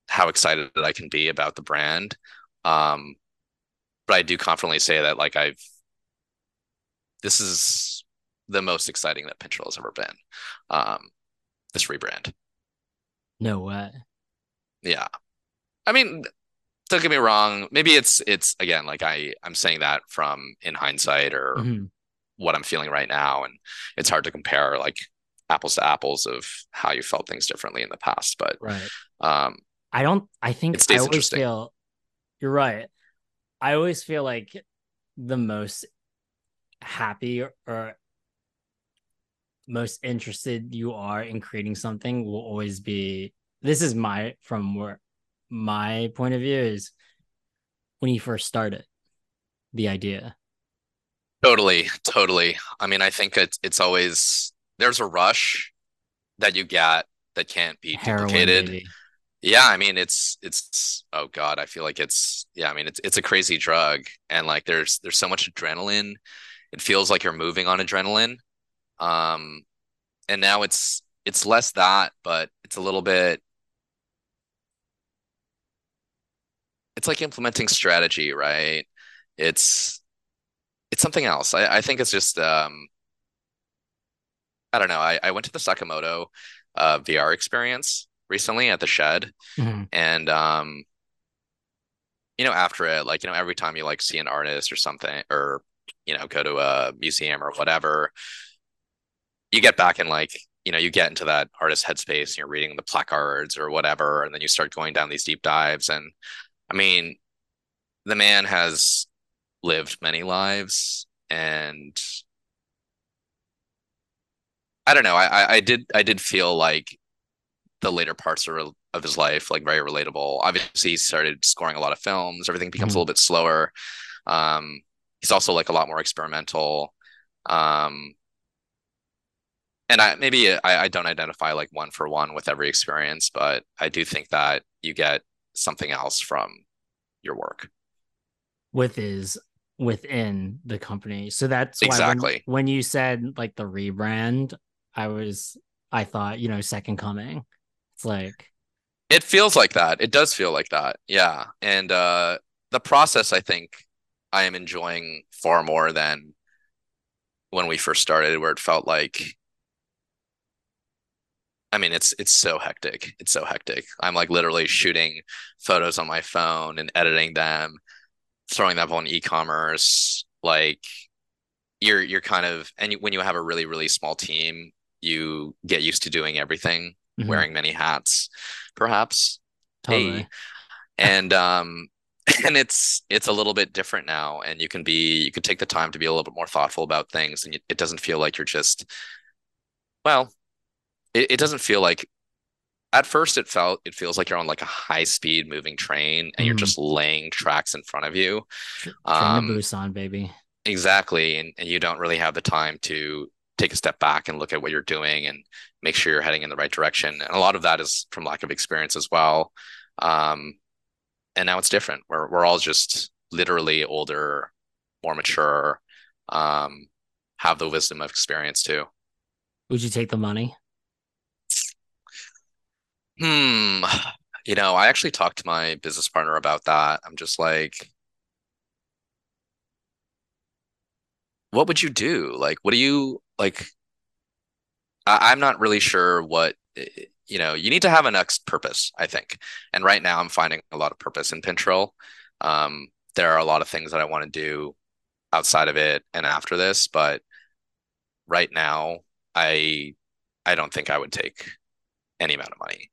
how excited I can be about the brand. Um, but I do confidently say that like I've this is the most exciting that Pintrill has ever been. Um, this rebrand. no way. Yeah. I mean, don't get me wrong. Maybe it's it's again like I I'm saying that from in hindsight or Mhm. what I'm feeling right now, and it's hard to compare like apples to apples of how you felt things differently in the past. But Right. um, I don't. I think I always feel. You're right. I always feel like the most happy or, or most interested you are in creating something will always be. This is my from where my point of view is when you first started the idea. Totally, totally. I mean, I think it's it's always there's a rush that you get that can't be Heroin, duplicated. baby. Yeah, I mean it's it's oh God, I feel like it's yeah, I mean it's it's a crazy drug and like there's there's so much adrenaline. It feels like you're moving on adrenaline. Um and now it's it's less that, but it's a little bit it's like implementing strategy, right? It's it's something else. I, I think it's just um I don't know. I, I went to the Sakamoto uh VR experience recently at the shed Mhm. and um you know after it like you know every time you like see an artist or something or you know go to a museum or whatever you get back and like you know you get into that artist headspace and you're reading the placards or whatever and then you start going down these deep dives and I mean the man has lived many lives and I don't know I I, I did I did feel like the later parts of, of his life like very relatable obviously he started scoring a lot of films everything becomes a Mhm. little bit slower um he's also like a lot more experimental um and I maybe I, I don't identify like one for one with every experience but I do think that you get something else from your work with is within the company. So that's why when- Exactly. when, you said like the rebrand, I was I thought, you know, second coming. It's like It feels like that. It does feel like that. Yeah. And uh the process I think I am enjoying far more than when we first started where it felt like I mean it's it's so hectic. It's so hectic. I'm like literally shooting photos on my phone and editing them, throwing them on e-commerce. Like you're you're kind of and when you have a really really small team, you get used to doing everything, mhm, wearing many hats, perhaps. totally. Hey. *laughs* And um *laughs* and it's it's a little bit different now and you can be you can take the time to be a little bit more thoughtful about things and it doesn't feel like you're just well it, it doesn't feel like at first it felt it feels like you're on like a high speed moving train and you're Mhm. just laying tracks in front of you Train um to Busan, baby. exactly and, and you don't really have the time to take a step back and look at what you're doing and make sure you're heading in the right direction and a lot of that is from lack of experience as well um and now it's different we're, we're all just literally older more mature um have the wisdom of experience too Would you take the money? Hmm. You know, I actually talked to my business partner about that. I'm just like, what would you do? Like, what do you like? I, I'm not really sure what, eh, you know, you need to have a next purpose, I think. And right now I'm finding a lot of purpose in Pintrill. Um, there are a lot of things that I want to do outside of it and after this, but right now I I don't think I would take any amount of money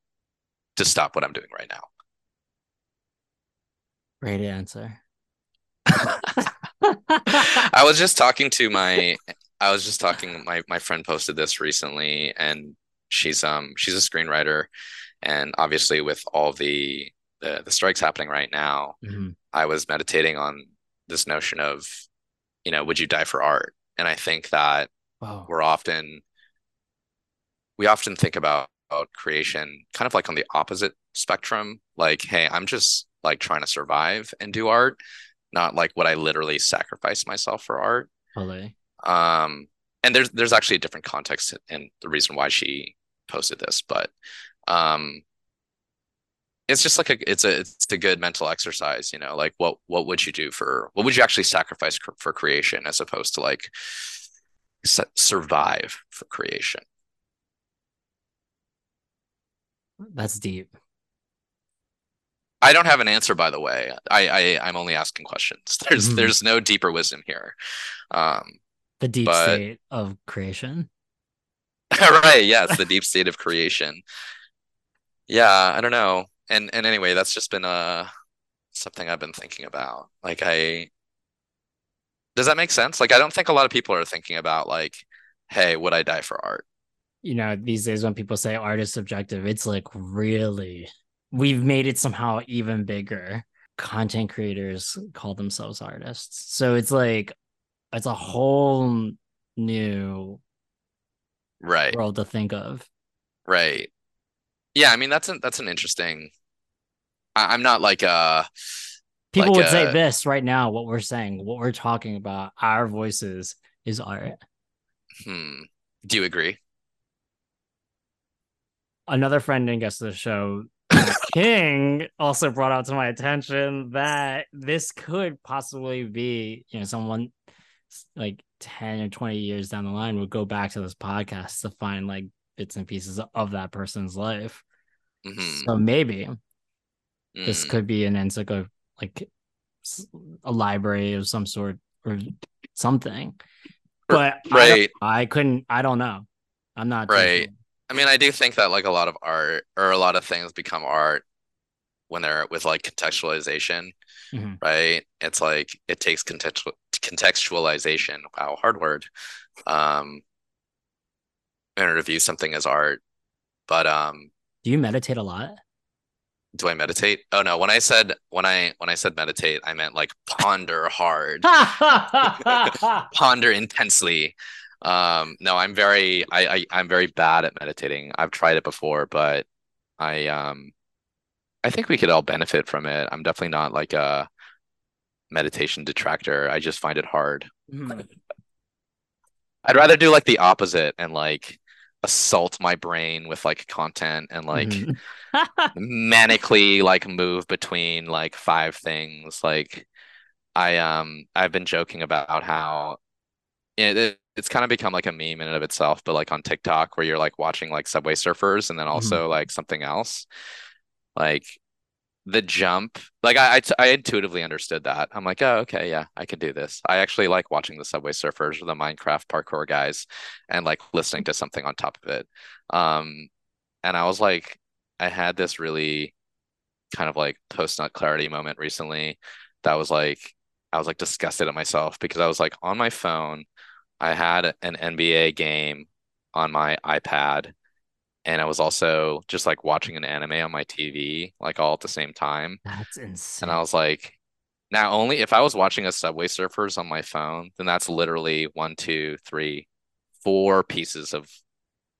to stop what I'm doing right now. Great answer. *laughs* I was just talking to my I was just talking my my friend posted this recently and she's um she's a screenwriter and obviously with all the the, the strikes happening right now Mhm. I was meditating on this notion of you know would you die for art and I think that Wow. we're often we often think about, about creation kind of like on the opposite spectrum like hey I'm just like trying to survive and do art not like what I literally sacrifice myself for art Totally. um and there's there's actually a different context and the reason why she posted this but um it's just like a it's a it's a good mental exercise you know like what what would you do for what would you actually sacrifice cr- for creation as opposed to like su- survive for creation That's deep. I don't have an answer by the way. I, I I'm only asking questions. *laughs* There's Mhm. there's no deeper wisdom here. Um The deep But- state of creation. *laughs* right it's the deep state of creation. Yeah i don't know. And and anyway that's just been uh something i've been thinking about. Like i does that make sense? Like i don't think a lot of people are thinking about like hey would i die for art? You know, these days when people say art is subjective, it's like really we've made it somehow even bigger. Content creators call themselves artists. So it's like it's a whole new right world to think of. right yeah i mean that's an that's an interesting I, i'm not like uh People Like, would say uh, this right now, what we're saying, what we're talking about, our voices is art. hmm do you agree Another friend and guest of the show, King, also brought out to my attention that this could possibly be, you know, someone like 10 or 20 years down the line would go back to this podcast to find like bits and pieces of that person's life. hmm So maybe this Mm. could be an encyclo like a library of some sort or something. But I, right I couldn't. I don't know. I'm not Right. sure. I mean, I do think that like a lot of art or a lot of things become art when they're with like contextualization, Mhm. right? It's like it takes contextual contextualization. Wow, hard word. Um, in order to view something as art. But um, Do you meditate a lot? do I meditate? Oh no, when I said when I when I said meditate, I meant like ponder hard, *laughs* *laughs* ponder intensely. Um, no, I'm very I, I I'm very bad at meditating. I've tried it before, but I um I think we could all benefit from it. I'm definitely not like a meditation detractor. I just find it hard. Mhm. I'd rather do like the opposite and like assault my brain with like content and like Mhm. *laughs* manically like move between like five things. Like I um I've been joking about how it, it- it's kind of become like a meme in and of itself, but like on TikTok where you're like watching like Subway Surfers and then also like something else. Like the jump, like I, I t- I intuitively understood that. I'm like, oh, okay, yeah, I can do this. I actually like watching the Subway Surfers or the Minecraft parkour guys and like listening to something on top of it. Um, and I was like, I had this really kind of like post nut clarity moment recently that was like I was like disgusted at myself because I was like on my phone, I had an NBA game on my iPad, and I was also just like watching an anime on my TV, like all at the same time. That's insane. And I was like, not only if I was watching a Subway Surfers on my phone, then that's literally one, two, three, four pieces of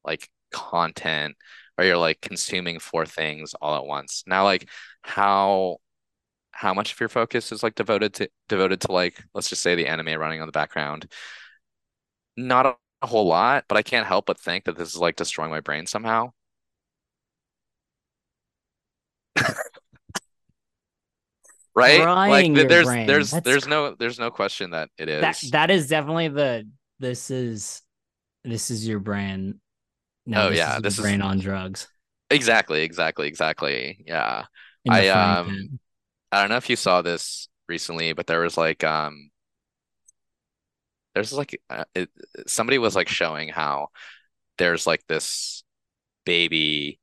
like content or you're like consuming four things all at once. Now, like how how much of your focus is like devoted to devoted to like let's just say the anime running on the background? Not a, whole lot, but I can't help but think that this is like destroying my brain somehow. *laughs* Right? Like th- there's brain. there's That's there's cr- no there's no question that it that is. that is definitely the this is this is your brain. Now Oh this is yeah, your this is brain on drugs exactly, exactly, exactly. Yeah. I um pan. I don't know if you saw this recently, but there was like um there's like uh, it, somebody was like showing how there's like this baby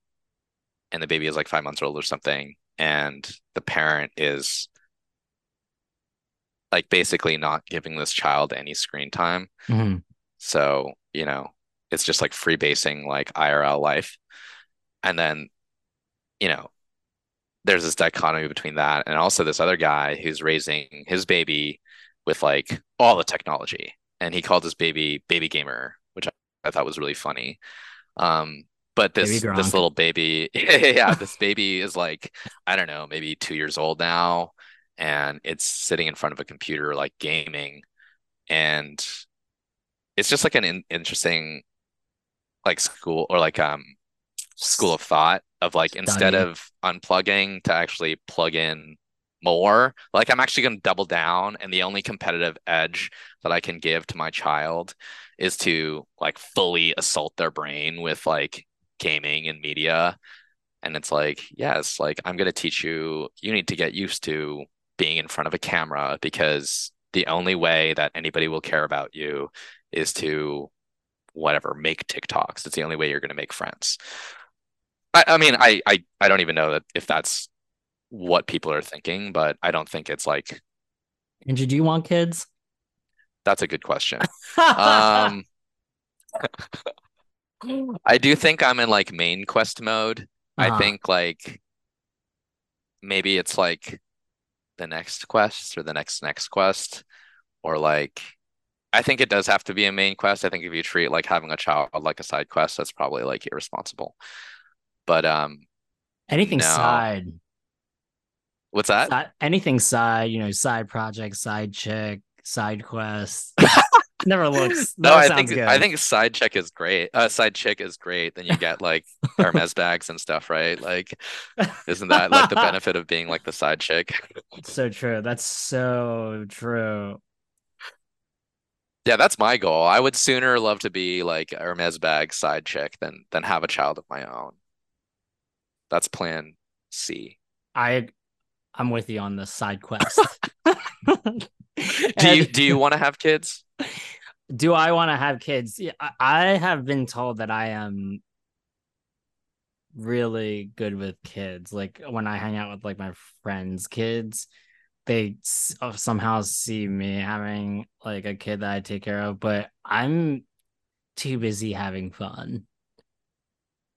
and the baby is like five months old or something, and the parent is like basically not giving this child any screen time. Mhm. So, you know, it's just like freebasing like IRL life. And then, you know, there's this dichotomy between that and also this other guy who's raising his baby with like all the technology. And he called his baby Baby Gamer, which I, thought was really funny. Um, but this this little baby, *laughs* yeah, this baby is like, I don't know, maybe two years old now, and it's sitting in front of a computer like gaming, and it's just like an in interesting like school or like um school of thought of like instead of unplugging to actually plug in more. Like I'm actually going to double down, and the only competitive edge that I can give to my child is to like fully assault their brain with like gaming and media. And it's like, yes, like I'm going to teach you, you need to get used to being in front of a camera because the only way that anybody will care about you is to whatever, make TikToks. It's the only way you're going to make friends. I, I mean, I, I, I don't even know that if that's what people are thinking, but I don't think it's like Andrew, do you want kids? That's a good question. *laughs* Um, *laughs* I do think I'm in like main quest mode. I Uh-huh. think like maybe it's like the next quest or the next next quest, or like I think it does have to be a main quest. I think if you treat like having a child like a side quest, that's probably like irresponsible. But um, Anything no. side, What's that? side, anything side, you know, side project, side chick, side quest. *laughs* Never looks, No, I think I think side check is great. Uh, side chick is great. Then you get like Hermes *laughs* bags and stuff, right? Like, isn't that like the *laughs* benefit of being like the side chick? So true. That's so true. Yeah, that's my goal. I would sooner love to be like Hermes bag side chick than than have a child of my own. That's plan C. I I'm with you on the side quest. *laughs* Do you do you want to have kids? do I want to have kids? Yeah, I, I have been told that I am really good with kids. Like when I hang out with like my friends' kids, they uh, somehow see me having like a kid that I take care of, but I'm too busy having fun.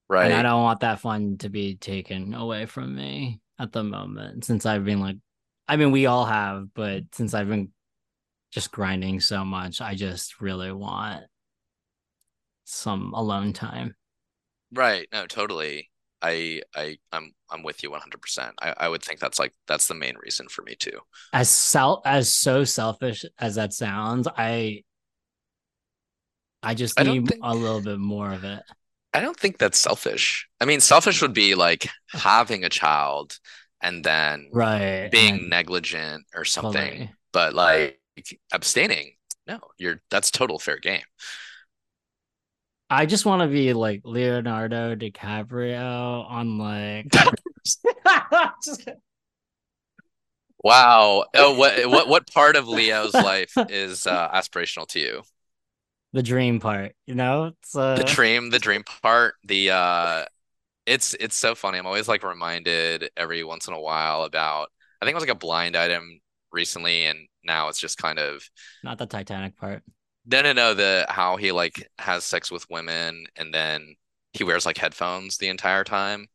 Right. And I don't want that fun to be taken away from me at the moment since I've been like I mean we all have, but since I've been just grinding so much, I just really want some alone time. Right. No, totally. I I I'm I'm with you 100%. I I would think that's like that's the main reason for me too. As self as so selfish as that sounds, I I just I need think a little bit more of it. I don't think that's selfish. I mean, selfish would be like *sighs* having a child and then Right. Being then negligent or something, totally. but like abstaining, no, you're that's total fair game. I just want to be like Leonardo DiCaprio on like *laughs* Wow. Oh, what what what part of Leo's life is uh, aspirational to you? the dream part, you know? It's The uh dream, the dream part, the uh it's it's so funny. I'm always like reminded every once in a while about I think it was like a blind item recently, and now it's just kind of Not the Titanic part. no no no the how he like has sex with women and then he wears like headphones the entire time.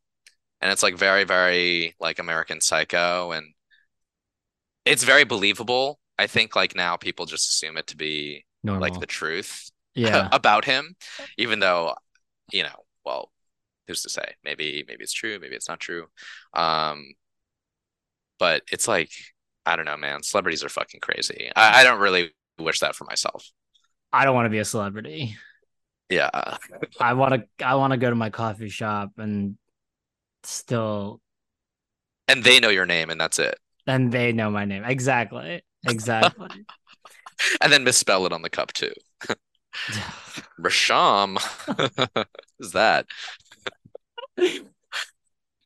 And it's like very, very like American Psycho and it's very believable. I think like now people just assume it to be like the truth Yeah. *laughs* about him, even though, you know, well, who's to say? Maybe maybe it's true, maybe it's not true. Um, but it's like, I don't know, man. Celebrities are fucking crazy. I, I don't really wish that for myself. I don't want to be a celebrity. Yeah. I want to I want to go to my coffee shop and still And they know your name and that's it. and they know my name. Exactly. Exactly. *laughs* And then misspell it on the cup too. *laughs* Rasham. *laughs* is that?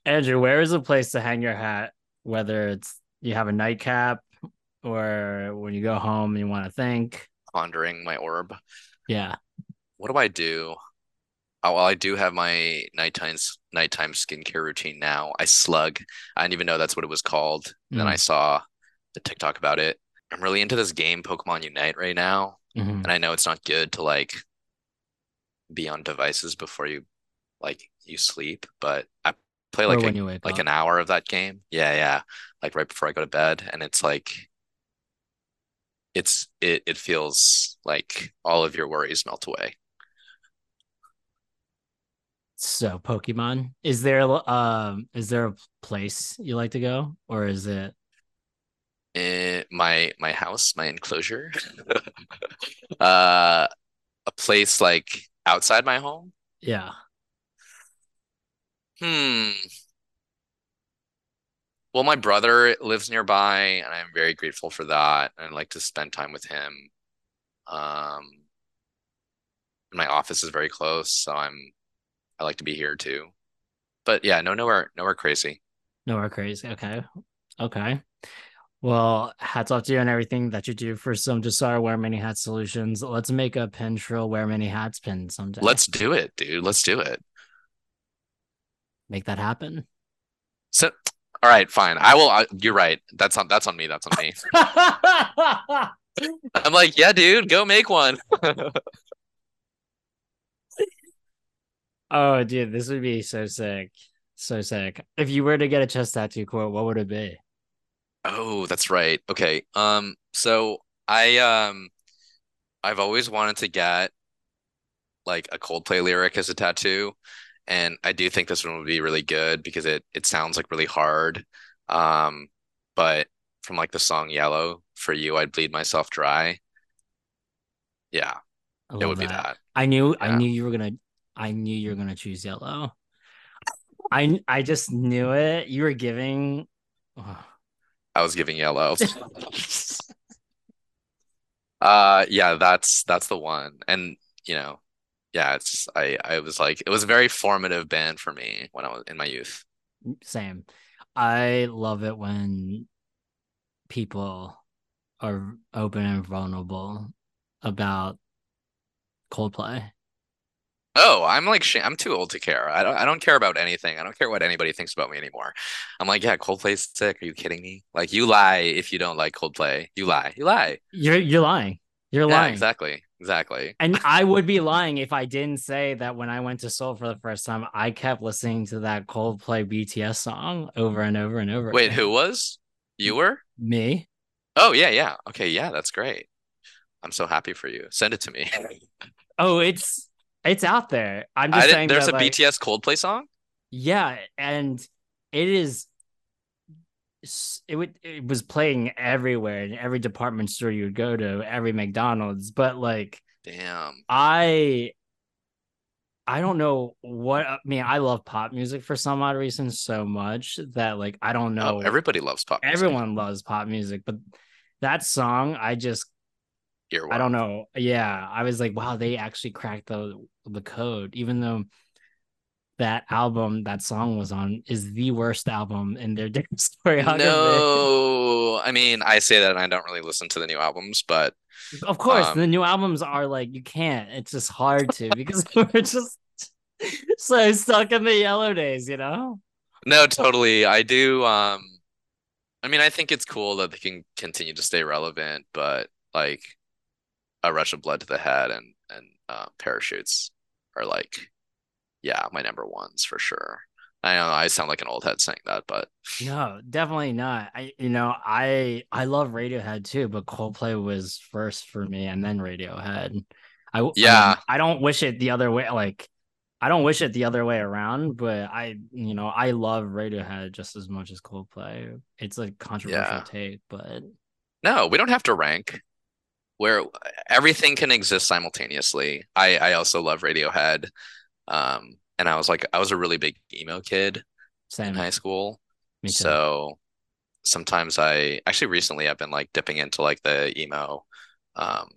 Andrew, where is a place to hang your hat? Whether it's you have a nightcap or when you go home and you want to think. Pondering my orb. Yeah. What do I do? Oh, well, I do have my nighttime nighttime skincare routine now. I slug. I didn't even know that's what it was called. And then I saw the TikTok about it. I'm really into this game, Pokemon Unite, right now. Mhm. And I know it's not good to like be on devices before you like you sleep, but I play like a, like up. an hour of that game. Yeah, yeah. Like right before I go to bed. And it's like it's it it feels like all of your worries melt away. So Pokemon, is there um is there a place you like to go or is it in my my house, my enclosure, *laughs* uh, a place like outside my home. yeah. Hmm. Well, my brother lives nearby, and I'm very grateful for that. And I like to spend time with him. Um, my office is very close, so I'm I like to be here too. But yeah, no, nowhere, nowhere crazy. Nowhere crazy. Okay. Okay. Well, hats off to you and everything that you do for some Desire Wear Many Hats solutions. Let's make a Pintrill Wear Many Hats pin someday. Let's do it, dude. Let's do it. make that happen. So, all right, fine. I will. I, you're right. That's on. That's on me. That's on me. *laughs* I'm like, yeah, dude, go make one. *laughs* oh, dude, this would be so sick. So sick. If you were to get a chest tattoo quote, what would it be? Oh, that's right. Okay. Um, so I um I've always wanted to get like a Coldplay lyric as a tattoo, and I do think this one would be really good because it it sounds like really hard. Um, but from like the song Yellow, for you, I'd bleed myself dry. Yeah, it would be that. that. I knew I knew you were gonna I knew you were gonna choose yellow. I I just knew it. You were giving oh, I was giving yellow. *laughs* Uh yeah, that's that's the one. And you know, yeah, it's just, I I was like it was a very formative band for me when I was in my youth. Mm, same. I love it when people are open and vulnerable about Coldplay. Oh, I'm like I'm too old to care. I don't I don't care about anything. I don't care what anybody thinks about me anymore. I'm like, yeah, Coldplay's sick. Are you kidding me? Like you lie if you don't like Coldplay. You lie. You lie. You're you're lying. You're Yeah, lying. exactly. Exactly. And I would be *laughs* lying if I didn't say that when I went to Seoul for the first time, I kept listening to that Coldplay BTS song over and over and over. Wait, again. who was? You were? Me? Oh, yeah, yeah. Okay, yeah, that's great. I'm so happy for you. Send it to me. *laughs* Oh, it's it's out there. I'm just saying there's that, a like, BTS Coldplay song? Yeah, and it is. It would. It was playing everywhere in every department store you would go to, every McDonald's. But like, Damn. I, I don't know what. I mean, I love pop music for some odd reason so much that like I don't oh, know. Oh, everybody loves pop music. everyone loves pop music, but that song, I just Earworm. I don't know. Yeah, I was like, wow, they actually cracked the the code, even though that album that song was on is the worst album in their *laughs* discography. No, I mean, I say that and I don't really listen to the new albums, but Of course, Um, the new albums are like you can't. It's just hard to because *laughs* we're just *laughs* so stuck in the yellow days, you know? No, totally. I do. Um, I mean, I think it's cool that they can continue to stay relevant, but like a rush of blood to the head and and uh, parachutes are like, yeah, my number ones for sure. I know I sound like an old head saying that, but No, definitely not. I you know, I I love Radiohead too, but Coldplay was first for me and then Radiohead. I w- I Yeah. I don't wish it the other way like I don't wish it the other way around, but I you know, I love Radiohead just as much as Coldplay. It's a controversial Yeah. take, but no, we don't have to rank. Where everything can exist simultaneously. I I also love Radiohead. Um, and I was like, I was a really big emo kid in high school. So sometimes I actually recently I've been like dipping into like the emo um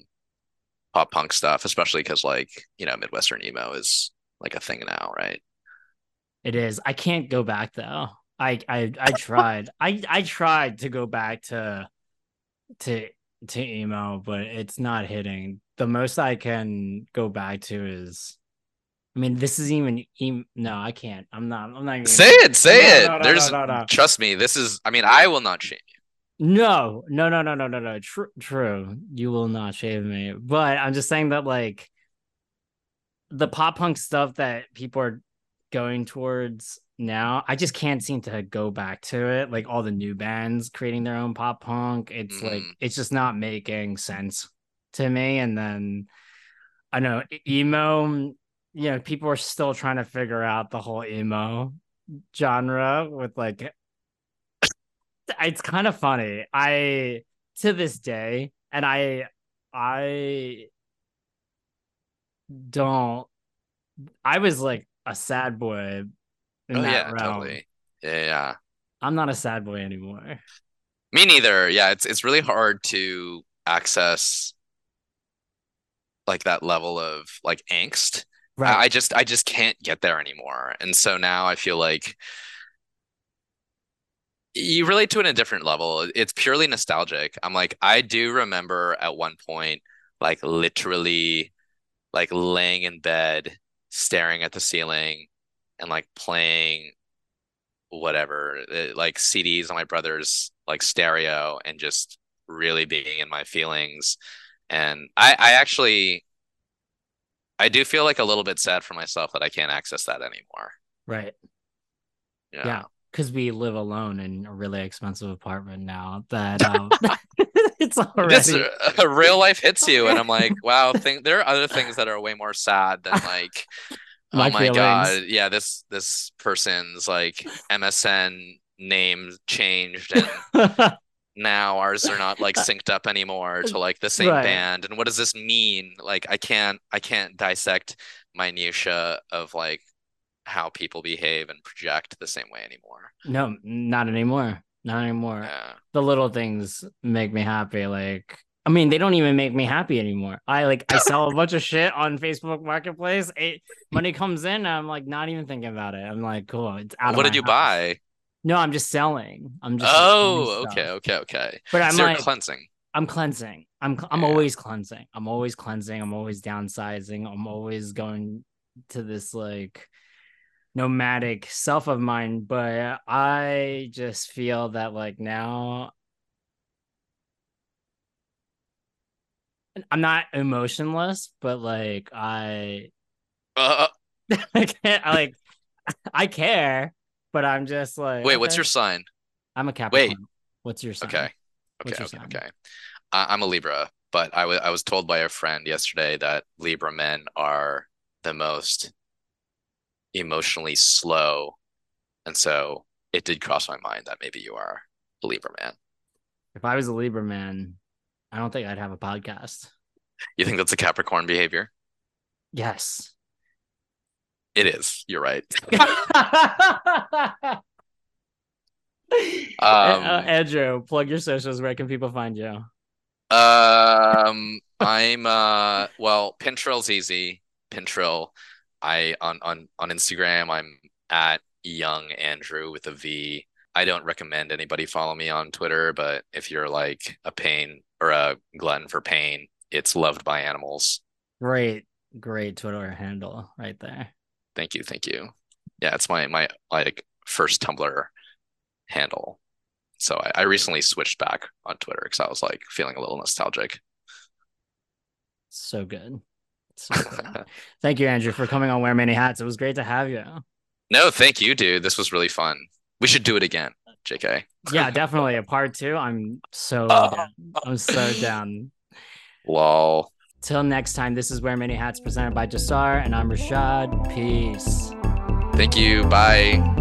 pop punk stuff, especially because like, you know, Midwestern emo is like a thing now, right? It is. I can't go back though. I I I tried. I I tried to go back to to to emo, but it's not hitting. The most I can go back to is I mean, this is even em- no, I can't. I'm not I'm not even Say it, say No, it. no, no, There's trust me, this is I mean, I will not shame you. No, no, no, no, no, no, no. True, true. You will not shave me. But I'm just saying that like the pop punk stuff that people are going towards now, I just can't seem to go back to it. Like all the new bands creating their own pop punk. It's like Mhm. it's just not making sense to me. And then I know emo, you know, people are still trying to figure out the whole emo genre with like it's kind of funny. I to this day, and I I don't I was like a sad boy in Oh that yeah, realm. totally. Yeah, yeah. I'm not a sad boy anymore. Me neither. Yeah, it's it's really hard to access like that level of like angst. I, I just I just can't get there anymore. And so now I feel like you relate to it in a different level. It's purely nostalgic. I'm like, I do remember at one point, like literally like laying in bed, staring at the ceiling and like playing whatever, uh, like CDs on my brother's like stereo and just really being in my feelings. And I I actually I do feel like a little bit sad for myself that I can't access that anymore. right. Yeah. Yeah. Because we live alone in a really expensive apartment now that um *laughs* *laughs* it's already uh, real life hits you, and I'm *laughs* like, wow, think there are other things that are way more sad than like, My oh my feelings. God, yeah, this this person's like MSN name changed, and now ours are not like *laughs* synced up anymore to like the same Right. band. And what does this mean? Like, I can't I can't dissect minutia of like how people behave and project the same way anymore. no, not anymore. Not anymore. Yeah. the little things make me happy. Like, I mean, they don't even make me happy anymore. I like, I sell a bunch of shit on Facebook Marketplace. It, money comes in, I'm like, not even thinking about it. I'm like, cool. It's out. What did you house. buy? No, I'm just selling. I'm just. Oh, okay, okay, okay. But I'm So like, cleansing. I'm cleansing. I'm I'm Yeah. always cleansing. I'm always cleansing. I'm always downsizing. I'm always going to this like nomadic self of mine. But I just feel that like now I'm not emotionless, but like I Uh, *laughs* I can't I like I care, but I'm just like wait, what's your sign? I'm a Capricorn. Wait, What's your sign? Okay. What's Okay, your okay, okay. I I'm a Libra, but I was I was told by a friend yesterday that Libra men are the most emotionally slow, and so it did cross my mind that maybe you are a Libra man. If I was a Libra man, I don't think I'd have a podcast. You think that's a Capricorn behavior? Yes. It is. You're right. *laughs* uh, Um, Andrew, plug your socials. Where can people find you? Um, I'm uh well, Pintrill's easy. Pintrill. I on on on Instagram, I'm at young Andrew with a V. I don't recommend anybody follow me on Twitter, but if you're like a pain or a glutton for pain, it's loved by animals. Great, great Twitter handle right there. Thank you, thank you. Yeah, it's my my like first Tumblr handle. So I, I recently switched back on Twitter because I was like feeling a little nostalgic. So good. So good. Thank you, Andrew, for coming on Wear Many Hats. It was great to have you. No, thank you, dude. This was really fun. We should do it again, JK. Yeah, definitely a part two. I'm so Oh. down. I'm so down. Lol. Till next time, this is Wear Many Hats presented by Jasar, and I'm Rashad. Peace. Thank you. Bye.